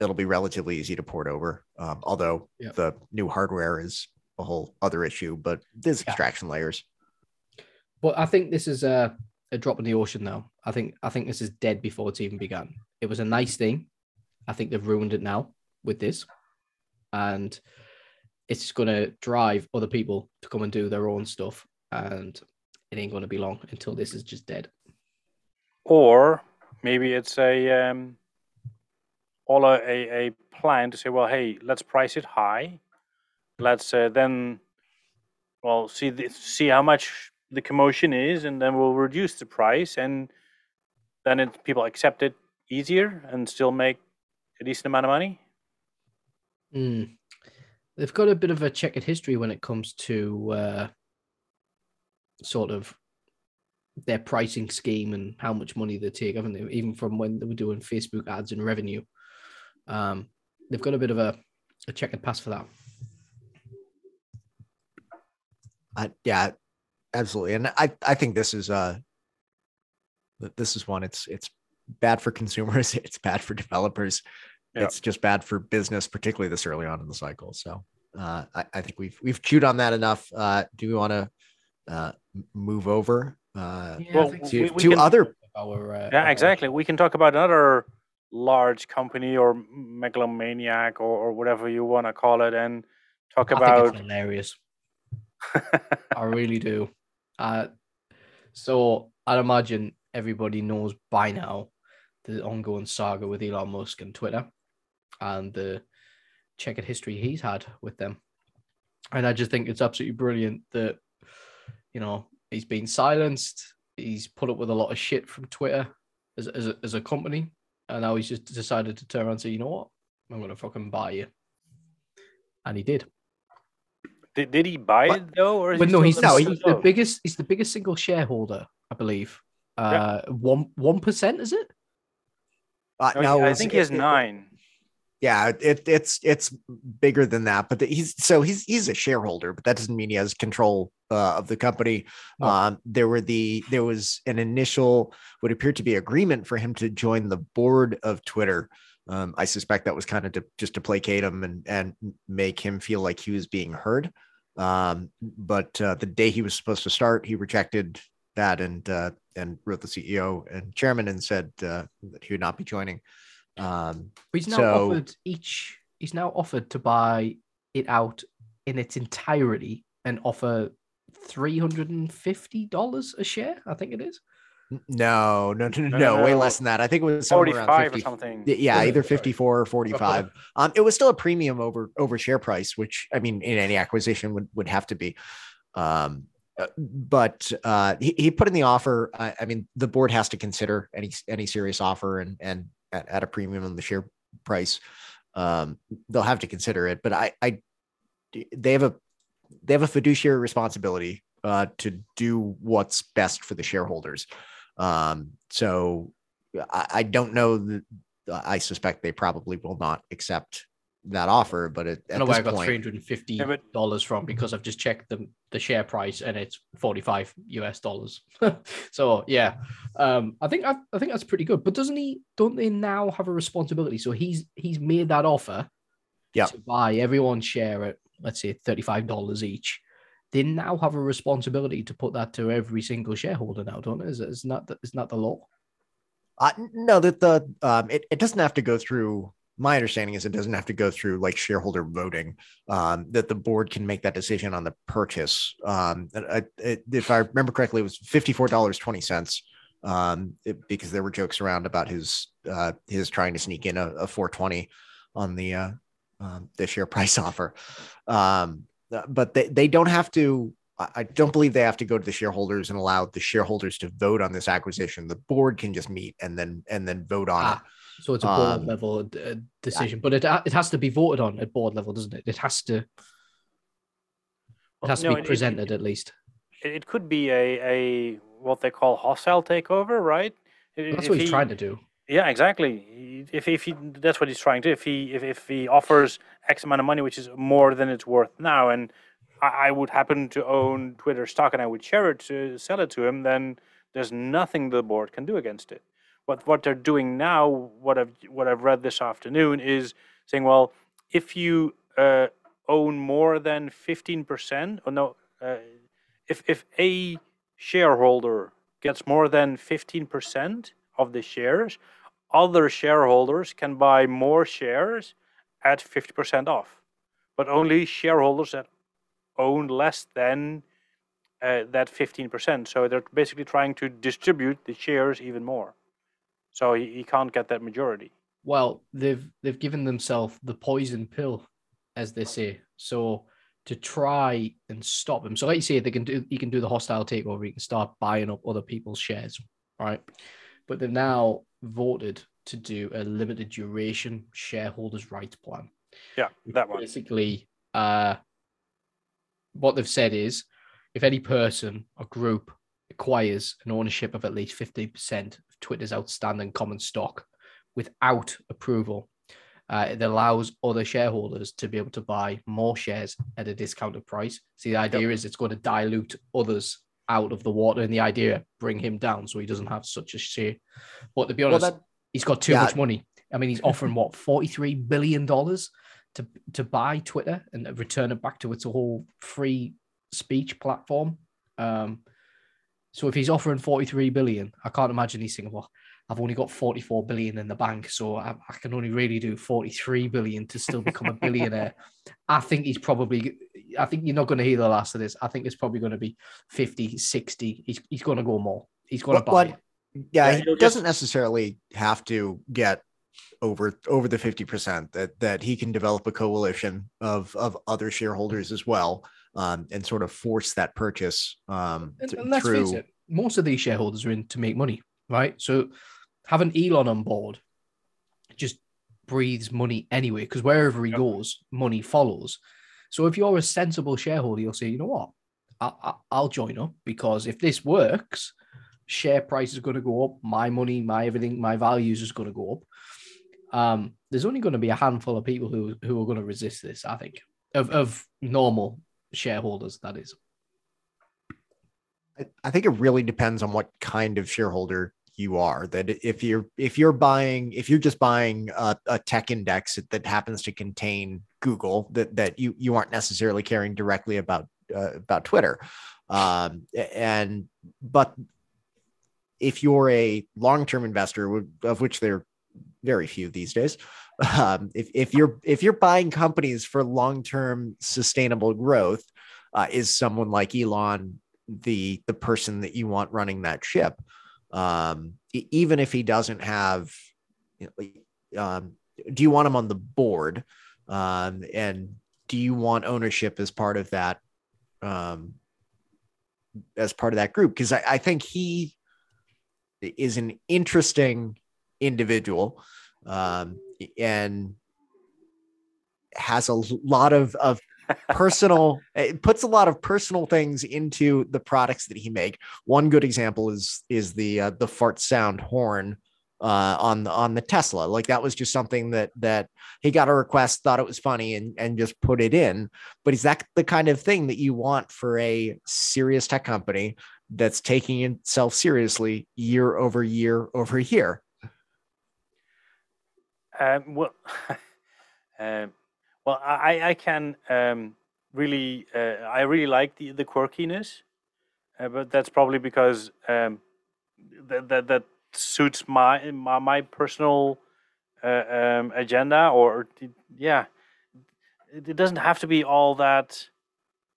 it'll be relatively easy to port over. Um, although yep. the new hardware is a whole other issue, but there's yeah. abstraction layers. But I think this is a, a drop in the ocean though. I think I think this is dead before it's even begun. It was a nice thing. I think they've ruined it now with this. And it's going to drive other people to come and do their own stuff, and it ain't going to be long until this is just dead. Or maybe it's a um, all a, a, plan to say, well, hey, let's price it high. Let's uh, then, well, see the, see how much the commotion is, and then we'll reduce the price, and then it, people accept it easier and still make a decent amount of money. Mm. They've got a bit of a checkered history when it comes to uh, sort of their pricing scheme and how much money they take, haven't they? Even from when they were doing Facebook ads and revenue. Um, they've got a bit of a, a checkered past for that. Uh, yeah, absolutely. And I, I think this is uh this is one it's it's bad for consumers, it's bad for developers, Yeah. it's just bad for business, particularly this early on in the cycle. So uh I, I think we've we've chewed on that enough. Uh do we want to uh move over uh Well, to, we- we to can- other our, uh, Yeah, our- exactly. We can talk about another large company or megalomaniac or, or whatever you want to call it, and talk I think about it's hilarious. I really do. Uh, so I'd imagine everybody knows by now the ongoing saga with Elon Musk and Twitter and the checkered history he's had with them. And I just think it's absolutely brilliant that, you know, he's been silenced. He's put up with a lot of shit from Twitter as, as, a, as a company. And now he's just decided to turn around and say, you know what? I'm going to fucking buy you. And he did. did, did he buy What? it though, or is But he no, he's, the No, the, he- he's the biggest. He's the biggest single shareholder, I believe. Uh, one one percent is it? uh, No, no, I it's- think he has it- it- nine. Yeah it, it's it's bigger than that but the, he's so he's he's a shareholder but that doesn't mean he has control uh, of the company. No. um there were the there was an initial what appeared to be agreement for him to join the board of twitter. Um i suspect that was kind of to just to placate him and and make him feel like he was being heard. Um but uh, the day he was supposed to start he rejected that and uh and wrote the ceo and chairman and said uh, that he would not be joining um He's now So- offered each. He's now offered to buy it out in its entirety and offer three hundred and fifty dollars a share. I think it is. No, no, no, no, way less than that. I think it was somewhere around Forty-five 50. or something. Yeah, either 54 or 45. Um, it was still a premium over over share price, which I mean, in any acquisition would would have to be. Um, uh, but uh, he, he put in the offer. I, I mean, the board has to consider any any serious offer and and at, at a premium on the share price. Um, they'll have to consider it. But I, I, they have a they have a fiduciary responsibility uh, to do what's best for the shareholders. Um, so I, I don't know that I suspect they probably will not accept that offer, but at, I at don't know where I this got three point, hundred and fifty dollars from because I've just checked the the share price and it's forty five US dollars. so yeah, um, I think I, I think that's pretty good. But doesn't he? Don't they now have a responsibility? So he's he's made that offer. Yeah. To buy everyone's share at let's say thirty five dollars each. They now have a responsibility to put that to every single shareholder now, don't they? Is, isn't the- isn't that the law? uh, no, that the um, it, it doesn't have to go through. My understanding is it doesn't have to go through like shareholder voting. Um, that the board can make that decision on the purchase. Um, I, it, if I remember correctly, it was fifty four dollars twenty cents. Um, it- because there were jokes around about his uh, his trying to sneak in a, a four twenty on the uh, um, the share price offer. Um, uh, but they, they don't have to. I don't believe they have to go to the shareholders and allow the shareholders to vote on this acquisition. The board can just meet and then and then vote on Ah, So it's a board Um, level uh, decision, but it it has to be voted on at board level, doesn't it? It has to it Well, has to no, be it- it- presented at least. It, it could be a, a what they call hostile takeover, right? I- That's if what he's he- trying to do. Yeah, exactly. If if he that's what he's trying to. If he if, if he offers X amount of money, which is more than it's worth now, and I, I would happen to own Twitter stock and I would share it to sell it to him, then there's nothing the board can do against it. What what they're doing now, what I've what I've read this afternoon is saying, well, if you uh, own more than fifteen percent, or no, uh, if if a shareholder gets more than fifteen percent of the shares, other shareholders can buy more shares at 50% off. but only shareholders that own less than uh, that 15%. So they're basically trying to distribute the shares even more. So he, he can't get that majority. Well, they've they've given themselves the poison pill, as they say. So to try and stop him. So like you say, they can do he can do the hostile takeover, he can start buying up other people's shares, right? But they've now voted to do a limited duration shareholders' rights plan. Yeah, that one. Basically, uh what they've said is if any person or group acquires an ownership of at least 15% of Twitter's outstanding common stock without approval, uh, it allows other shareholders to be able to buy more shares at a discounted price. See, the idea is it's going to dilute others out of the water, and the idea bring him down so he doesn't have such a share. But to be honest, that- he's got too Yeah. much money. I mean, he's offering what forty three billion dollars to to buy Twitter and return it back to its whole free speech platform. Um, so if he's offering 43 billion, I can't imagine he's thinking, well, I've only got 44 billion in the bank, so I, I can only really do 43 billion to still become a billionaire. I think he's probably, I think you're not going to hear the last of this. I think it's probably going to be 50, 60. He's, he's going to go more. He's going to What- buy what- it. yeah, Yeah, he he'll just- doesn't necessarily have to get over over the 50% that that he can develop a coalition of of other shareholders as well um, and sort of force that purchase um, And, th- and let's face it, most of these shareholders are in to make money, right? So having Elon on board just breathes money anyway, because wherever he Yep. goes, money follows. So if you're a sensible shareholder, you'll say, you know what, I, I, I'll join up because if this works, share price is going to go up, my money, my everything, my values is going to go up. Um, there's only going to be a handful of people who who are going to resist this, I think, of of normal shareholders. That is. I- think it really depends on what kind of shareholder you are. That if you're if you're buying if you're just buying a, a tech index that happens to contain Google, that that you you aren't necessarily caring directly about uh, about Twitter, um, and but if you're a long term investor, of which there are very few these days, um, if if you're if you're buying companies for long term sustainable growth, uh, is someone like Elon the the person that you want running that ship? Um even if he doesn't have you know, um do you want him on the board? Um and do you want ownership as part of that um as part of that group? Because I, I think he is an interesting individual. Um and has a lot of of personal it puts a lot of personal things into the products that he make one good example is is the uh, the fart sound horn uh, on the on the Tesla. Like that was just something that that he got a request, thought it was funny, and and just put it in. But is that the kind of thing that you want for a serious tech company that's taking itself seriously year over year over year? Um, well, um, well, I, I can um, really, uh, I really like the the quirkiness, uh, but that's probably because um, that that that suits my my, my personal uh, um, agenda, or yeah, it, doesn't have to be all that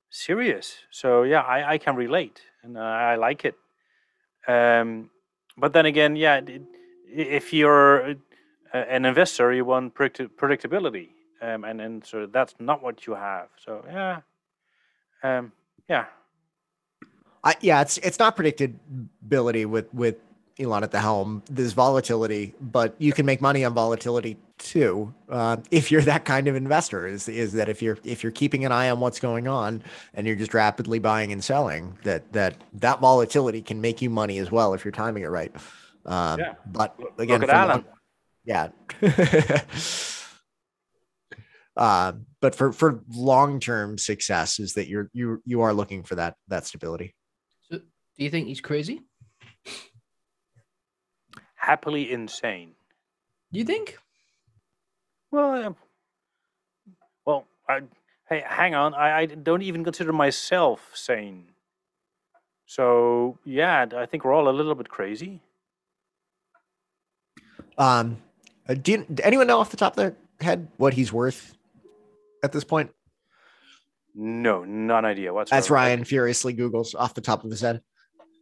serious. So yeah, I, I can relate and I like it. Um, but then again, yeah, if you're an investor, you want predict- predictability, um, and and so that's not what you have. So yeah, um, yeah, I, yeah, it's it's not predictability with with Elon at the helm. There's volatility, but you can make money on volatility too. Uh, if you're that kind of investor, is is that if you're if you're keeping an eye on what's going on and you're just rapidly buying and selling, that that that volatility can make you money as well if you're timing it right. Um, Yeah. But again, look at for long- Alan. Yeah. uh, but for for long term success, is that you're you you are looking for that that stability. So, Do you think he's crazy? happily insane. Do you think? Well, um, well, I, hey, hang on. I, I don't even consider myself sane. So yeah, I think we're all a little bit crazy. Um, uh, do, you, do anyone know off the top of their head what he's worth at this point? No, none idea whatsoever. That's Ryan furiously Googles off the top of his head.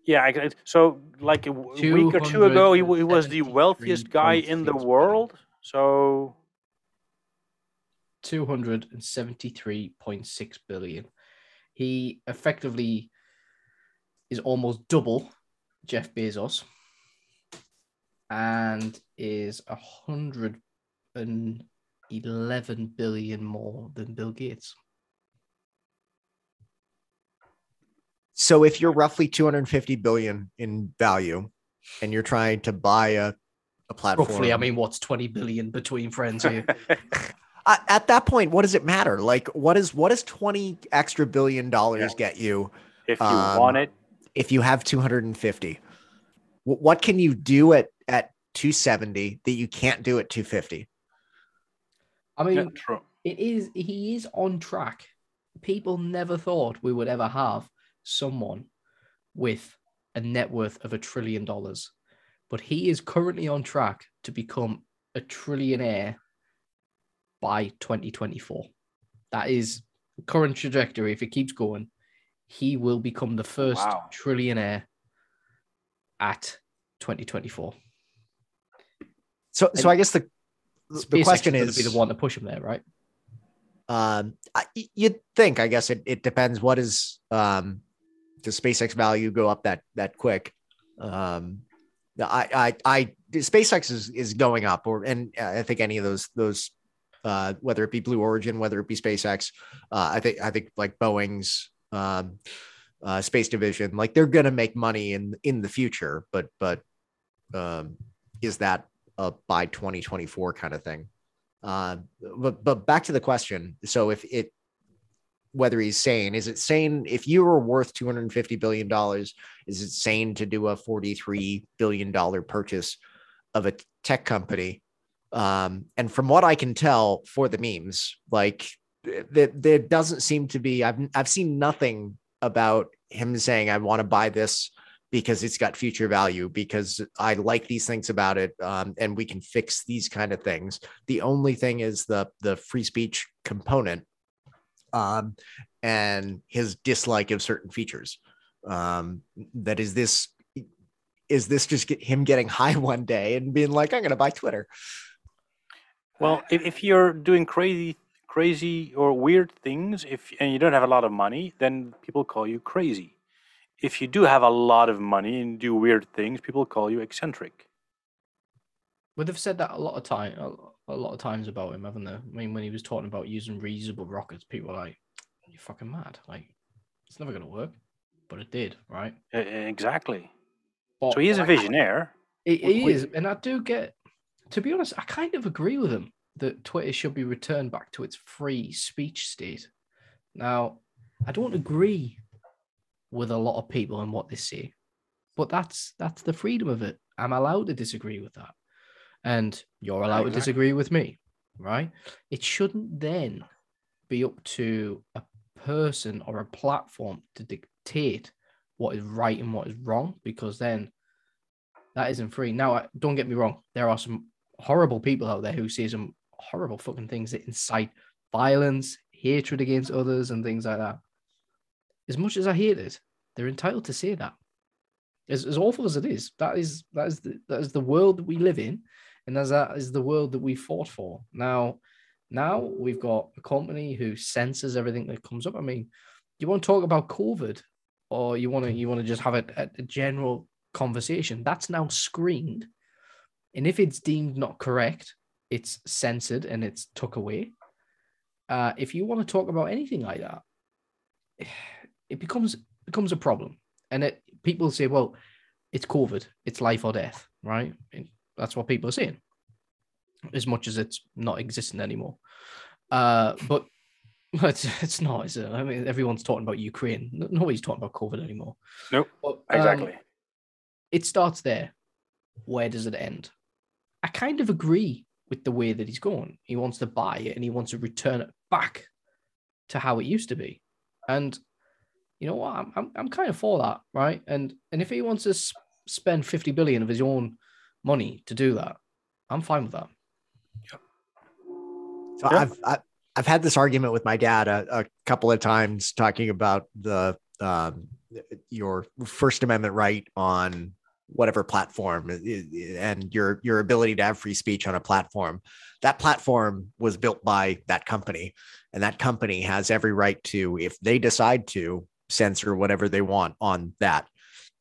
Yeah, I, I- so like a week or two ago, he, he was the wealthiest guy in the world. So 273.6 billion. He effectively is almost double Jeff Bezos and is a hundred and eleven billion more than Bill Gates. So if you're roughly 250 billion in value and you're trying to buy a, a platform, Roughly, I mean, what's 20 billion between friends here? Uh, at that point, what does it matter? Like, what is what does 20 extra billion dollars Yeah. get you if you Um, want it, if you have 250? Wh- What can you do at at 270 that you can't do at 250? I mean, yeah, true. it is he is on track. People never thought we would ever have someone with a net worth of a trillion dollars, but he is currently on track to become a trillionaire by 2024. That is current trajectory. If it keeps going, he will become the first Wow. trillionaire at 2024. So so I guess the the question is be the one to push him there, right? um I, you'd think i guess it, it depends what is um does spacex value go up that that quick um i i i spacex is is going up or and i think any of those those uh whether it be blue origin whether it be spacex uh i think i think like boeing's um uh space division like they're gonna make money in in the future but but um is that a by 2024 kind of thing uh, but but back to the question. So if it whether he's sane, is it sane if you were worth 250 billion dollars, is it sane to do a 43 billion dollar purchase of a tech company? Um, and from what I can tell for the memes, like there, there doesn't seem to be I've I've seen nothing about him saying I want to buy this because it's got future value because I like these things about it um, and we can fix these kind of things. The only thing is the the free speech component um, and his dislike of certain features. Um, that is this is this just get him getting high one day and being like i'm going to buy twitter. Well, if, if you're doing crazy, crazy or weird things, if and you don't have a lot of money, then people call you crazy. If you do have a lot of money and do weird things, people call you eccentric. But they've said that a lot of time, a, lot of times about him, haven't they? I mean, when he was talking about using reusable rockets, people were like, "You're fucking mad! Like, it's never gonna work." But it did, right? Exactly. But So he is a visionaire. He, Wh- he wh- is, and I do get. To be honest, I kind of agree with him that Twitter should be returned back to its free speech state. Now, I don't agree with a lot of people and what they say, but that's that's the freedom of it. I'm allowed to disagree with that, and you're allowed to disagree with me, right? It shouldn't then be up to a person or a platform to dictate what is right and what is wrong, because then that isn't free. Now, don't get me wrong. There are some horrible people out there who say some horrible fucking things that incite violence, hatred against others, and things like that. As much as I hate it, they're entitled to say that. As, as awful as it is, that is that is the that is the world that we live in, and as that is the world that we fought for. Now, now we've got a company who censors everything that comes up. I mean, you want to talk about COVID, or you want to you want to just have a, a, a general conversation that's now screened and if it's deemed not correct it's censored and it's took away uh, if you want to talk about anything like that it becomes becomes a problem and it people say well it's covid it's life or death right and that's what people are saying as much as it's not existing anymore uh, but it's, it's not is it? i mean everyone's talking about ukraine nobody's talking about covid anymore Nope, But, um, Exactly. it starts there. Where does it end? I kind of agree with the way that he's going. He wants to buy it and he wants to return it back to how it used to be. And you know what? I'm, I'm, I'm kind of for that, right? And and if he wants to s- spend 50 billion of his own money to do that, I'm fine with that. so Yeah. I've, I, I've had this argument with my dad a, a couple of times talking about the um, your First Amendment right on whatever platform and your your ability to have free speech on a platform. That platform was built by that company and that company has every right to if they decide to censor whatever they want on that.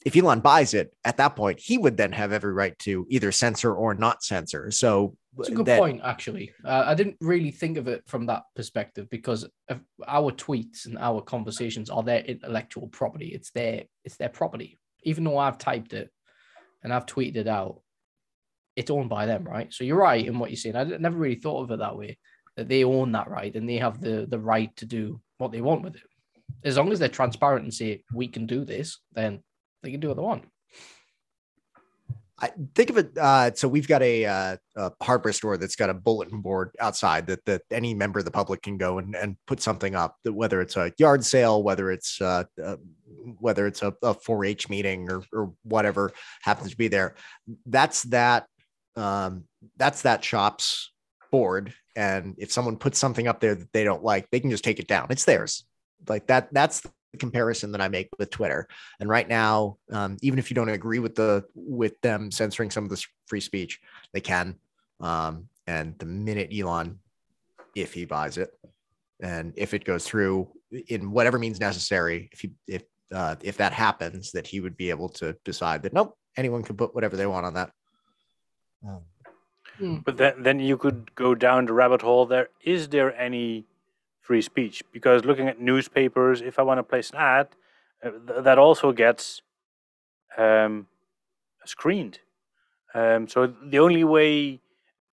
If Elon buys it at that point he would then have every right to either censor or not censor. So it's a good that, point actually. Uh, i didn't really think of it from that perspective because our tweets and our conversations are their intellectual property. It's their it's their property. Even though i've typed it and I've tweeted it out, it's owned by them, right? So you're right in what you're saying. I never really thought of it that way. That they own that right and they have the the right to do what they want with it. As long as they're transparent and say we can do this, then they can do what they want. I think of it. Uh, so we've got a, uh, a, hardware store that's got a bulletin board outside that that any member of the public can go and, and put something up. Whether it's a yard sale, whether it's uh, uh whether it's a, a 4-H meeting or or whatever happens to be there. That's that. Um, that's that shop's board. And if someone puts something up there that they don't like, they can just take it down. It's theirs. Like that. That's the comparison that I make with Twitter. And right now, um, even if you don't agree with the with them censoring some of this free speech, they can. Um, and the minute Elon, if he buys it, and if it goes through in whatever means necessary, if he if uh, if that happens, that he would be able to decide that nope, anyone can put whatever they want on that. Um, but then, then you could go down the rabbit hole. There is there any free speech because looking at newspapers, if I want to place an ad, uh, th- that also gets um, screened. Um, so the only way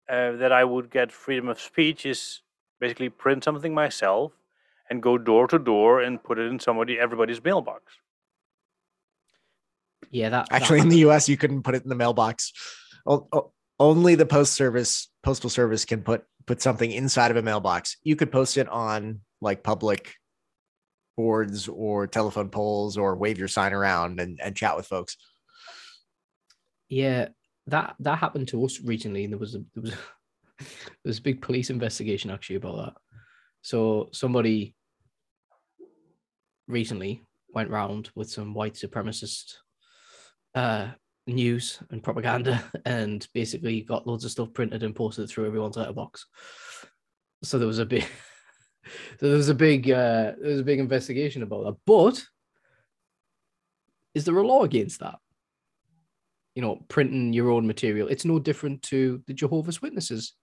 uh, that I would get freedom of speech is basically print something myself and go door to door and put it in somebody everybody's mailbox. Yeah, that actually that, in the U.S. you couldn't put it in the mailbox. only the post service, postal service can put put something inside of a mailbox. You could post it on like public boards or telephone poles or wave your sign around and, and chat with folks. Yeah, that that happened to us recently, and there was a there was a, there was a big police investigation actually about that. So somebody recently went round with some white supremacist uh, news and propaganda and basically got loads of stuff printed and posted through everyone's letterbox. So there was a big so there was a big uh there was a big investigation about that. But is there a law against that? You know, printing your own material. It's no different to the Jehovah's Witnesses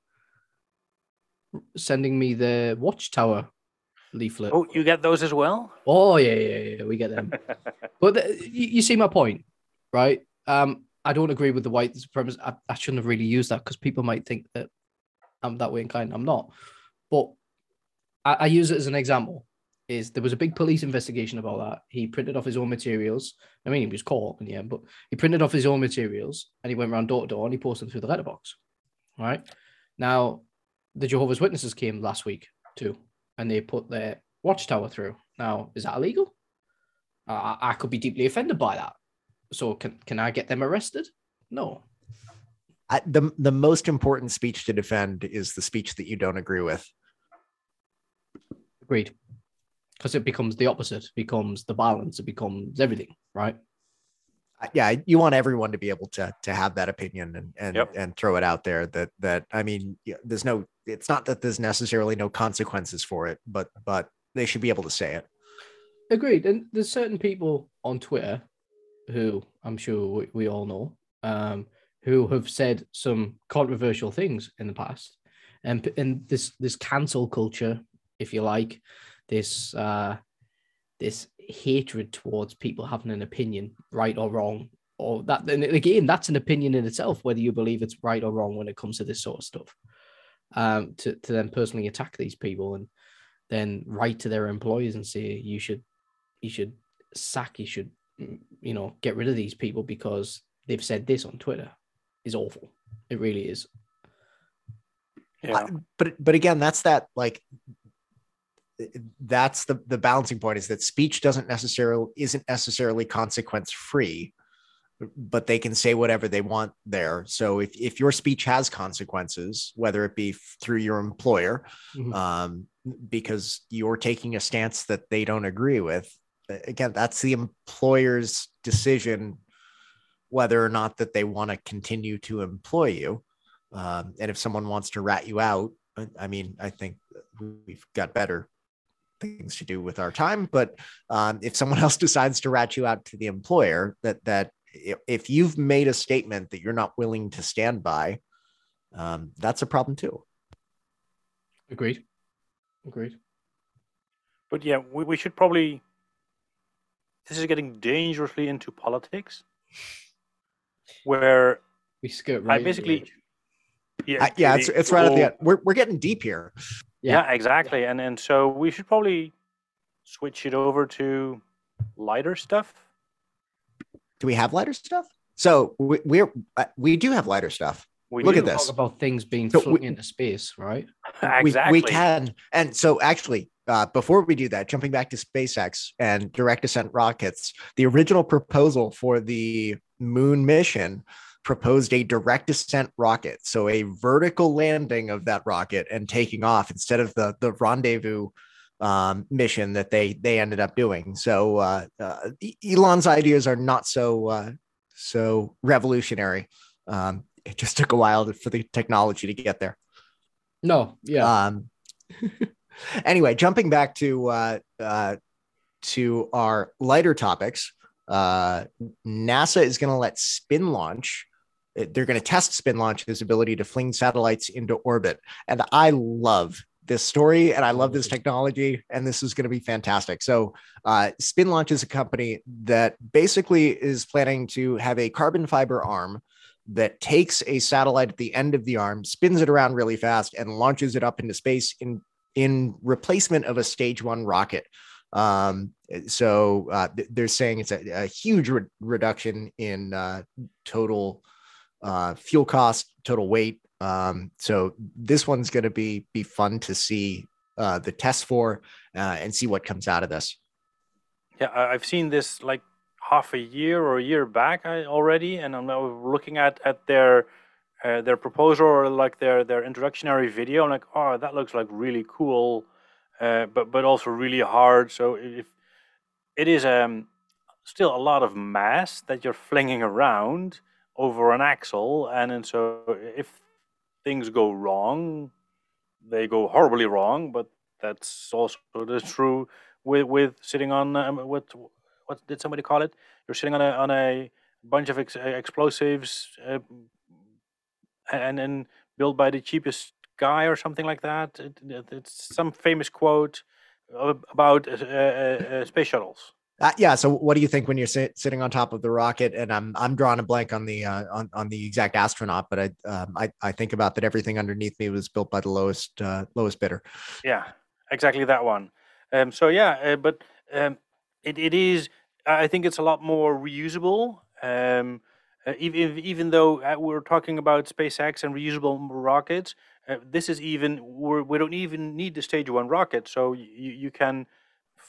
sending me the Watchtower leaflet. Oh, you get those as well? Oh yeah, yeah, yeah. We get them. but the, you, you see my point, right? Um, I don't agree with the white supremacy. I, I shouldn't have really used that because people might think that I'm that way inclined. I'm not. But I, I use it as an example. Is there was a big police investigation about that. He printed off his own materials. I mean, he was caught in the end, but he printed off his own materials and he went around door to door and he posted them through the letterbox. Right now, the Jehovah's Witnesses came last week too, and they put their watchtower through. Now, is that illegal? Uh, I could be deeply offended by that. So can can I get them arrested? No. I, the the most important speech to defend is the speech that you don't agree with. Agreed. Because it becomes the opposite, it becomes the balance, it becomes everything, right? Yeah, you want everyone to be able to to have that opinion and and Yep. and throw it out there. That that I mean, there's no. It's not that there's necessarily no consequences for it, but but they should be able to say it. Agreed. And there's certain people on Twitter who I'm sure we, we all know, um, who have said some controversial things in the past, and and this this cancel culture, if you like, this uh, this hatred towards people having an opinion, right or wrong, or that. And again, that's an opinion in itself, whether you believe it's right or wrong when it comes to this sort of stuff. Um, to to then personally attack these people and then write to their employers and say you should you should sack you should you know get rid of these people because they've said this on Twitter is awful. It really is. Yeah. I- but but again, that's that like that's the the balancing point is that speech doesn't necessarily isn't necessarily consequence free but they can say whatever they want there so if, if your speech has consequences whether it be through your employer Mhm. um, because you're taking a stance that they don't agree with. Again, that's the employer's decision whether or not that they want to continue to employ you. Um, and if someone wants to rat you out, I mean, I think we've got better things to do with our time. But um, if someone else decides to rat you out to the employer, that that if you've made a statement that you're not willing to stand by, um, that's a problem too. Agreed. Agreed. But yeah, we, we should probably. This is getting dangerously into politics, where we skirt right. I basically. Yeah, uh, yeah, it's, it's right at the end. We're, we're getting deep here. Yeah. yeah, exactly. And and so we should probably switch it over to lighter stuff. Do we have lighter stuff? So we, we're uh, we do have lighter stuff. We Look at this. Talk about things being so flung into space, right? exactly. We, we, can. And so actually, uh, before we do that, jumping back to SpaceX and direct ascent rockets, the original proposal for the moon mission proposed a direct ascent rocket, so a vertical landing of that rocket and taking off instead of the the rendezvous um, mission that they they ended up doing. So uh, uh, Elon's ideas are not so uh, so revolutionary. Um, it just took a while for the technology to get there. No, yeah. Um, anyway, jumping back to uh, uh, to our lighter topics, uh, NASA is going to let SpinLaunch they're going to test SpinLaunch's ability to fling satellites into orbit. And I love this story and I love this technology, and this is going to be fantastic. So, uh, SpinLaunch is a company that basically is planning to have a carbon fiber arm that takes a satellite at the end of the arm, spins it around really fast, and launches it up into space in in replacement of a stage one rocket. Um, so uh, they're saying it's a, a huge re- reduction in uh, total uh, fuel cost, total weight. Um, so this one's going to be be fun to see uh, the test for uh, and see what comes out of this. Yeah, I've seen this like half a year or a year back already, and I'm now looking at at their uh, their proposal or like their their introductory video. I'm like, oh, that looks like really cool, uh, but but also really hard. So if it is um still a lot of mass that you're flinging around, over an axle, and then so if things go wrong, they go horribly wrong. But that's also the true with with sitting on um, what what did somebody call it? You're sitting on a on a bunch of ex- explosives, uh, and then built by the cheapest guy or something like that. It, it, it's some famous quote about uh, uh, uh, space shuttles. Uh, yeah. So, what do you think when you're sit, sitting on top of the rocket? And I'm I'm drawing a blank on the uh, on on the exact astronaut, but I um, I I think about that everything underneath me was built by the lowest uh, lowest bidder. Yeah, exactly that one. Um. So yeah, uh, but um, it it is. I think it's a lot more reusable. Um. Uh, even even though uh, we're talking about SpaceX and reusable rockets, this is even we're, we don't even need the stage one rocket. So you you can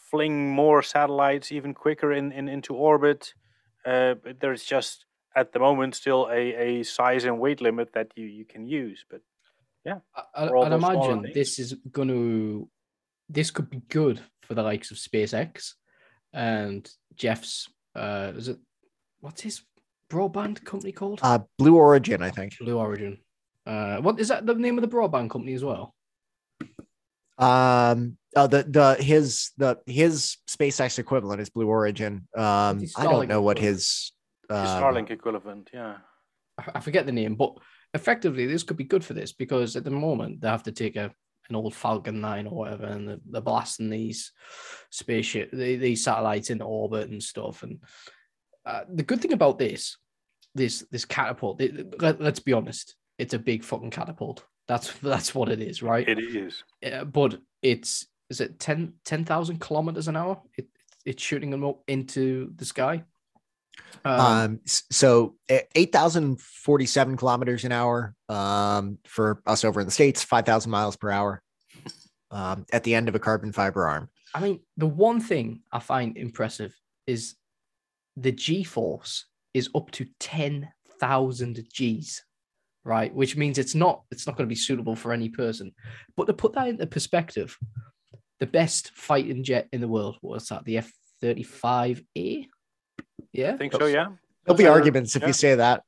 fling more satellites even quicker in, in into orbit. Uh, but there's just at the moment still a, a size and weight limit that you, you can use. But yeah, I, would imagine this is going to this could be good for the likes of SpaceX and Jeff's. Uh, is it what's his broadband company called? Uh, Blue Origin, I think. Blue Origin. Uh, what is that the name of the broadband company as well? Um, uh, the the his the his SpaceX equivalent is Blue Origin. Um, I don't know what his um, Starlink equivalent. Yeah, I forget the name, but effectively this could be good for this because at the moment they have to take a an old Falcon 9 or whatever, and they're, they're blasting these spaceship, these satellites into orbit and stuff. And uh, the good thing about this, this this catapult, it, let, us be honest, it's a big fucking catapult. That's that's what it is, right? It is. Yeah, but it's is it 10 10,000 kilometers an hour? It, it's shooting them up into the sky. Um, um so 8,047 kilometers an hour um, for us over in the States, 5,000 miles per hour um, at the end of a carbon fiber arm. I mean, the one thing I find impressive is the G force is up to 10,000 G's right? Which means it's not it's not going to be suitable for any person. But to put that into perspective, the best fighting jet in the world was that the F thirty five A. Yeah, I think so. Yeah. There'll be Those are- arguments if yeah. you say that.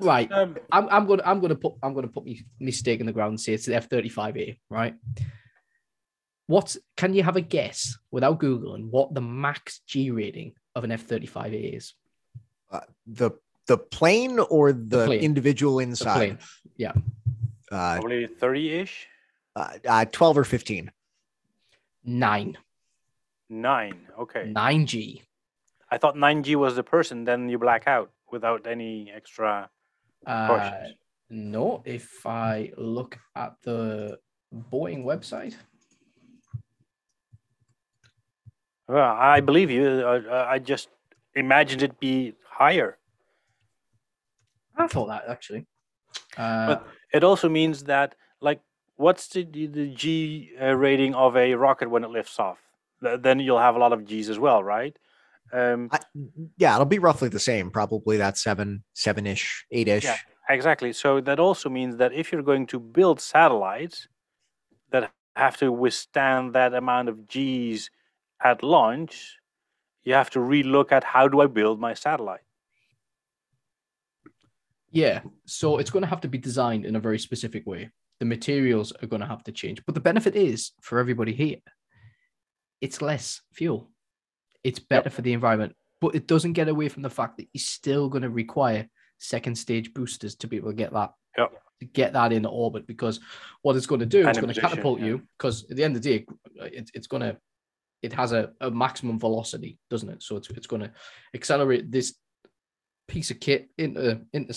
right. Um, I'm, I'm gonna I'm gonna put I'm gonna put me, me stake in the ground and say it's the F thirty five A, right? What can you have a guess without googling what the max G rating of an F thirty five A is? Uh, the the plane or the, plane. individual The inside? plane. Yeah, Uh, probably thirty-ish. uh, uh, twelve or fifteen. Nine Nine. Okay. nine G. I thought nine G was the person. Then you black out without any extra Uh, no, if I look at the Boeing website, Well, I believe you. Uh, I just imagined it be higher. I thought that actually. Uh, It also means that, like, what's the the, the G uh, rating of a rocket when it lifts off? Then you'll have a lot of G's as well, right? Um, I, yeah, it'll be roughly the same. Probably that seven, seven ish, eight ish. Yeah. exactly. So that also means that if you're going to build satellites that have to withstand that amount of G's at launch, you have to relook at how do I build my satellite. Yeah, so it's going to have to be designed in a very specific way. The materials are going to have to change. But the benefit is for everybody here, it's less fuel. It's better for the environment, but it doesn't get away from the fact that you're still going to require second stage boosters to be able to get that Yep. to get that in orbit because what it's going to do it's going to catapult yeah. you because at the end of the day it, it's going to it has a, a maximum velocity doesn't it so it's, it's going to accelerate this piece of kit into into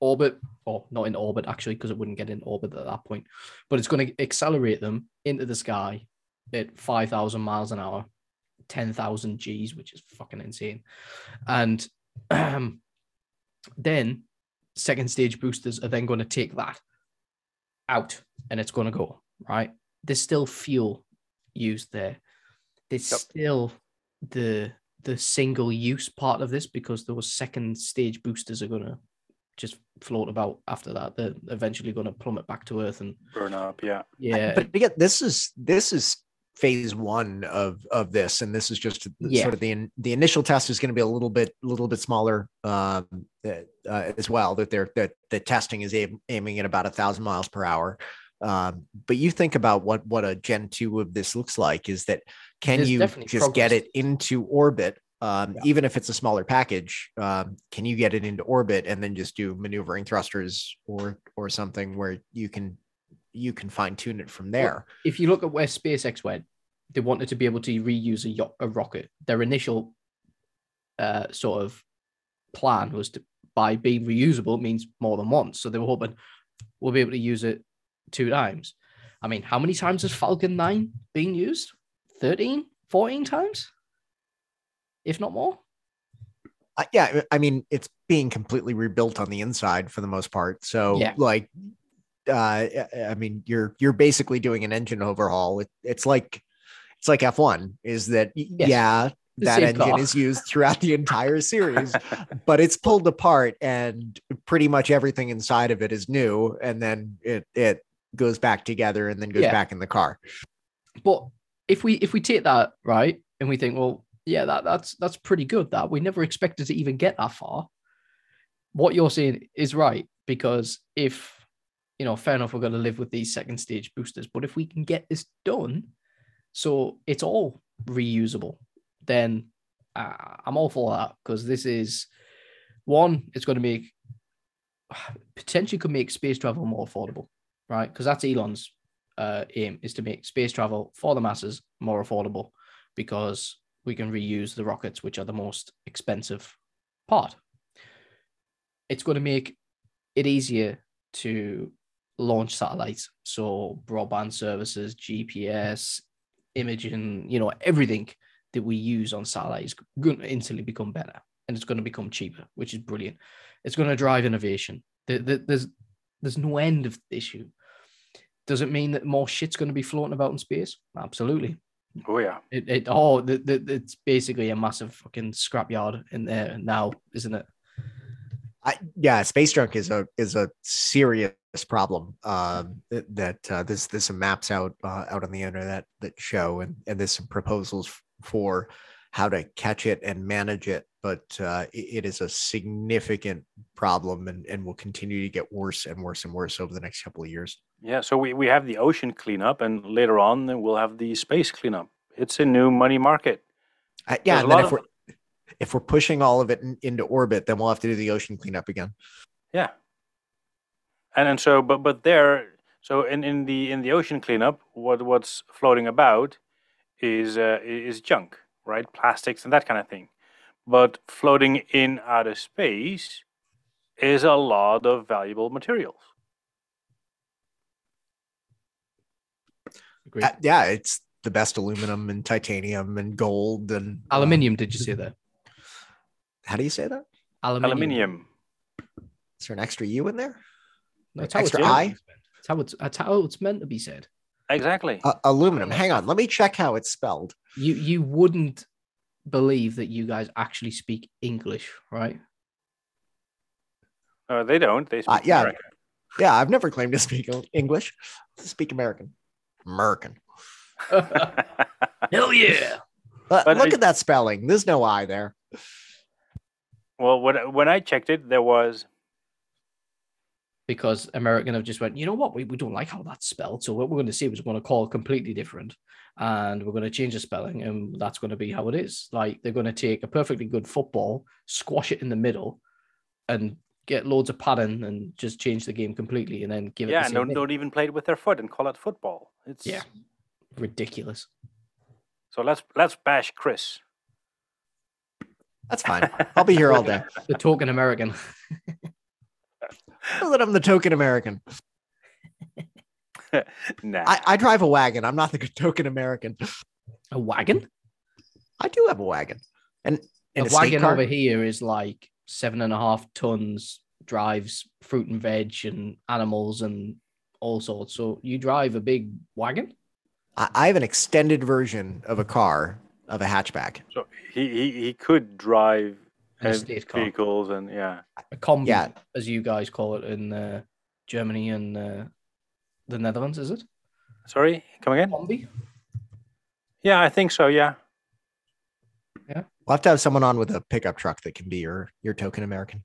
orbit or not in orbit actually because it wouldn't get in orbit at that point but it's going to accelerate them into the sky at 5000 miles an hour 10,000 G's which is fucking insane. And um, then second stage boosters are then going to take that out and it's going to go right? There's still fuel used there. There's Yep. still the the single use part of this because those second stage boosters are going to just float about after that they're eventually going to plummet back to earth and Burn up, yeah. yeah But again, this is this is phase one of of this, and this is just the- Yeah. sort of the the initial test is going to be a little bit a little bit smaller um, uh, uh, as well. That they're that the testing is aim, aiming at about a thousand miles per hour. Um, but you think about what what a Gen two of this looks like is that can There's you definitely just get it into orbit? Um, Yeah. even if it's a smaller package, um, can you get it into orbit and then just do maneuvering thrusters or or something where you can you can fine tune it from there? if you look at where SpaceX went, they wanted to be able to reuse a, a rocket. Their initial uh, sort of plan was to, by being reusable, it means more than once. So they were hoping we'll be able to use it two times. I mean, how many times has Falcon 9 been used? 13, 14 times? If not more? Uh, yeah, I mean, it's being completely rebuilt on the inside for the most part. So, Yeah. like, uh, I mean, you're you're basically doing an engine overhaul. It, it's like it's like F1. Is that Yes. yeah? That engine car. is used throughout the entire series, but it's pulled apart, and pretty much everything inside of it is new, and then it it goes back together, and then goes Yeah. back in the car. But if we if we take that right and we think, well, yeah, that that's that's pretty good. That we never expected to even get that far. What you're saying is right because if you know, fair enough, we're going to live with these second stage boosters, but if we can get this done, so it's all reusable, then uh, I'm all for that because this is one. It's going to make potentially could make space travel more affordable, right? Because that's Elon's uh, aim is to make space travel for the masses more affordable because we can reuse the rockets, which are the most expensive part. It's going to make it easier to launch satellites. So, broadband services, GPS, imaging, you know, everything that we use on satellites going to instantly become better and it's going to become cheaper, which is brilliant. It's going to drive innovation. There- there- There's, there's no end of the issue. Does it mean that more shit's going to be floating about in space? Absolutely. Oh yeah. It, it oh, the, the, it's basically a massive fucking scrapyard in there now, isn't it? I, yeah, space junk is a is a serious problem um, that, that uh, this this some maps out uh, out on the internet that show and and there's some proposals for how to catch it and manage it but uh, it, is a significant problem and, and will continue to get worse and worse and worse over the next couple of years Yeah, so we, we have the ocean cleanup, and later on then we'll have the space cleanup. It's a new money market. Uh, yeah There's and then if of- we're if we're pushing all of it in, into orbit then we'll have to do the ocean cleanup again Yeah, and and so but but there so in, in the in the ocean cleanup, what what's floating about is uh, is junk, right? Plastics and that kind of thing. But floating in outer space is a lot of valuable materials. Agreed. Uh, yeah it's the best aluminum and titanium and gold and uh, Aluminium, did you say that? how do you say that Aluminium. Aluminium. is there an extra u in there That's how Extra it's I? That's how it's that's how it's meant to be said. Exactly. Uh, aluminum. Hang on, let me check how it's spelled. You you wouldn't believe that you guys actually speak English, right? Uh, they don't. They speak Uh, yeah. American. Yeah, I've never claimed to speak English. I speak American. American. Hell yeah! But But look I- at that spelling. There's no I there. well, when when I checked it, there was Because American have just went, you know what? We, we don't like how that's spelled. So what we're going to see is we're going to call it completely different, and we're going to change the spelling, and that's going to be how it is. Like they're going to take a perfectly good football, squash it in the middle, and get loads of padding and just change the game completely, and then give it. yeah, and don't, don't even play it with their foot and call it football. It's Yeah. ridiculous. So let's let's bash Chris. That's fine. I'll be here all day. The talking American. That I'm the token American. nah. I, I drive a wagon. I'm not the token American. A wagon? I do have a wagon. And, and a a, wagon over here is like seven and a half tons, drives fruit and veg and animals and all sorts. So you drive a big wagon? I, I have an extended version of a car of a hatchback. so he, he he could drive An uh, estate car. vehicles and yeah. A combi, Yeah. as you guys call it in uh, Germany and uh, the Netherlands, is it? Sorry, come again? Combi? Yeah, I think so. Yeah. Yeah. We'll have to have someone on with a pickup truck that can be your your token American.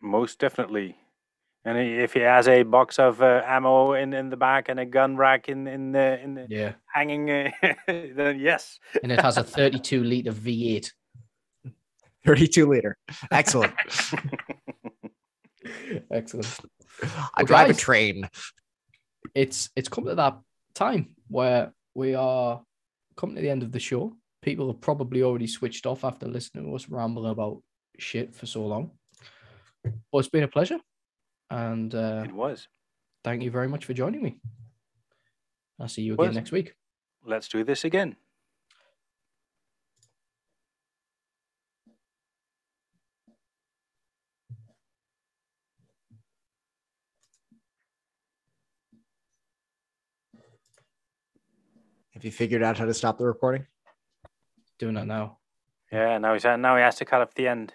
Most definitely. And if he has a box of uh, ammo in, in the back and a gun rack in in the in the Yeah. hanging, uh, then yes. And it has a 32 litre V8. 32 liter. Excellent. Excellent. I Well, drive a train. it's it's come to that time where we are coming to the end of the show. People have probably already switched off after listening to us ramble about shit for so long. But it's been a pleasure. And uh, It was. thank you very much for joining me. I'll see you again Was. next week. Let's do this again. Have you figured out how to stop the recording? Doing that now. Yeah. Now he's uh, now he has to cut off the end.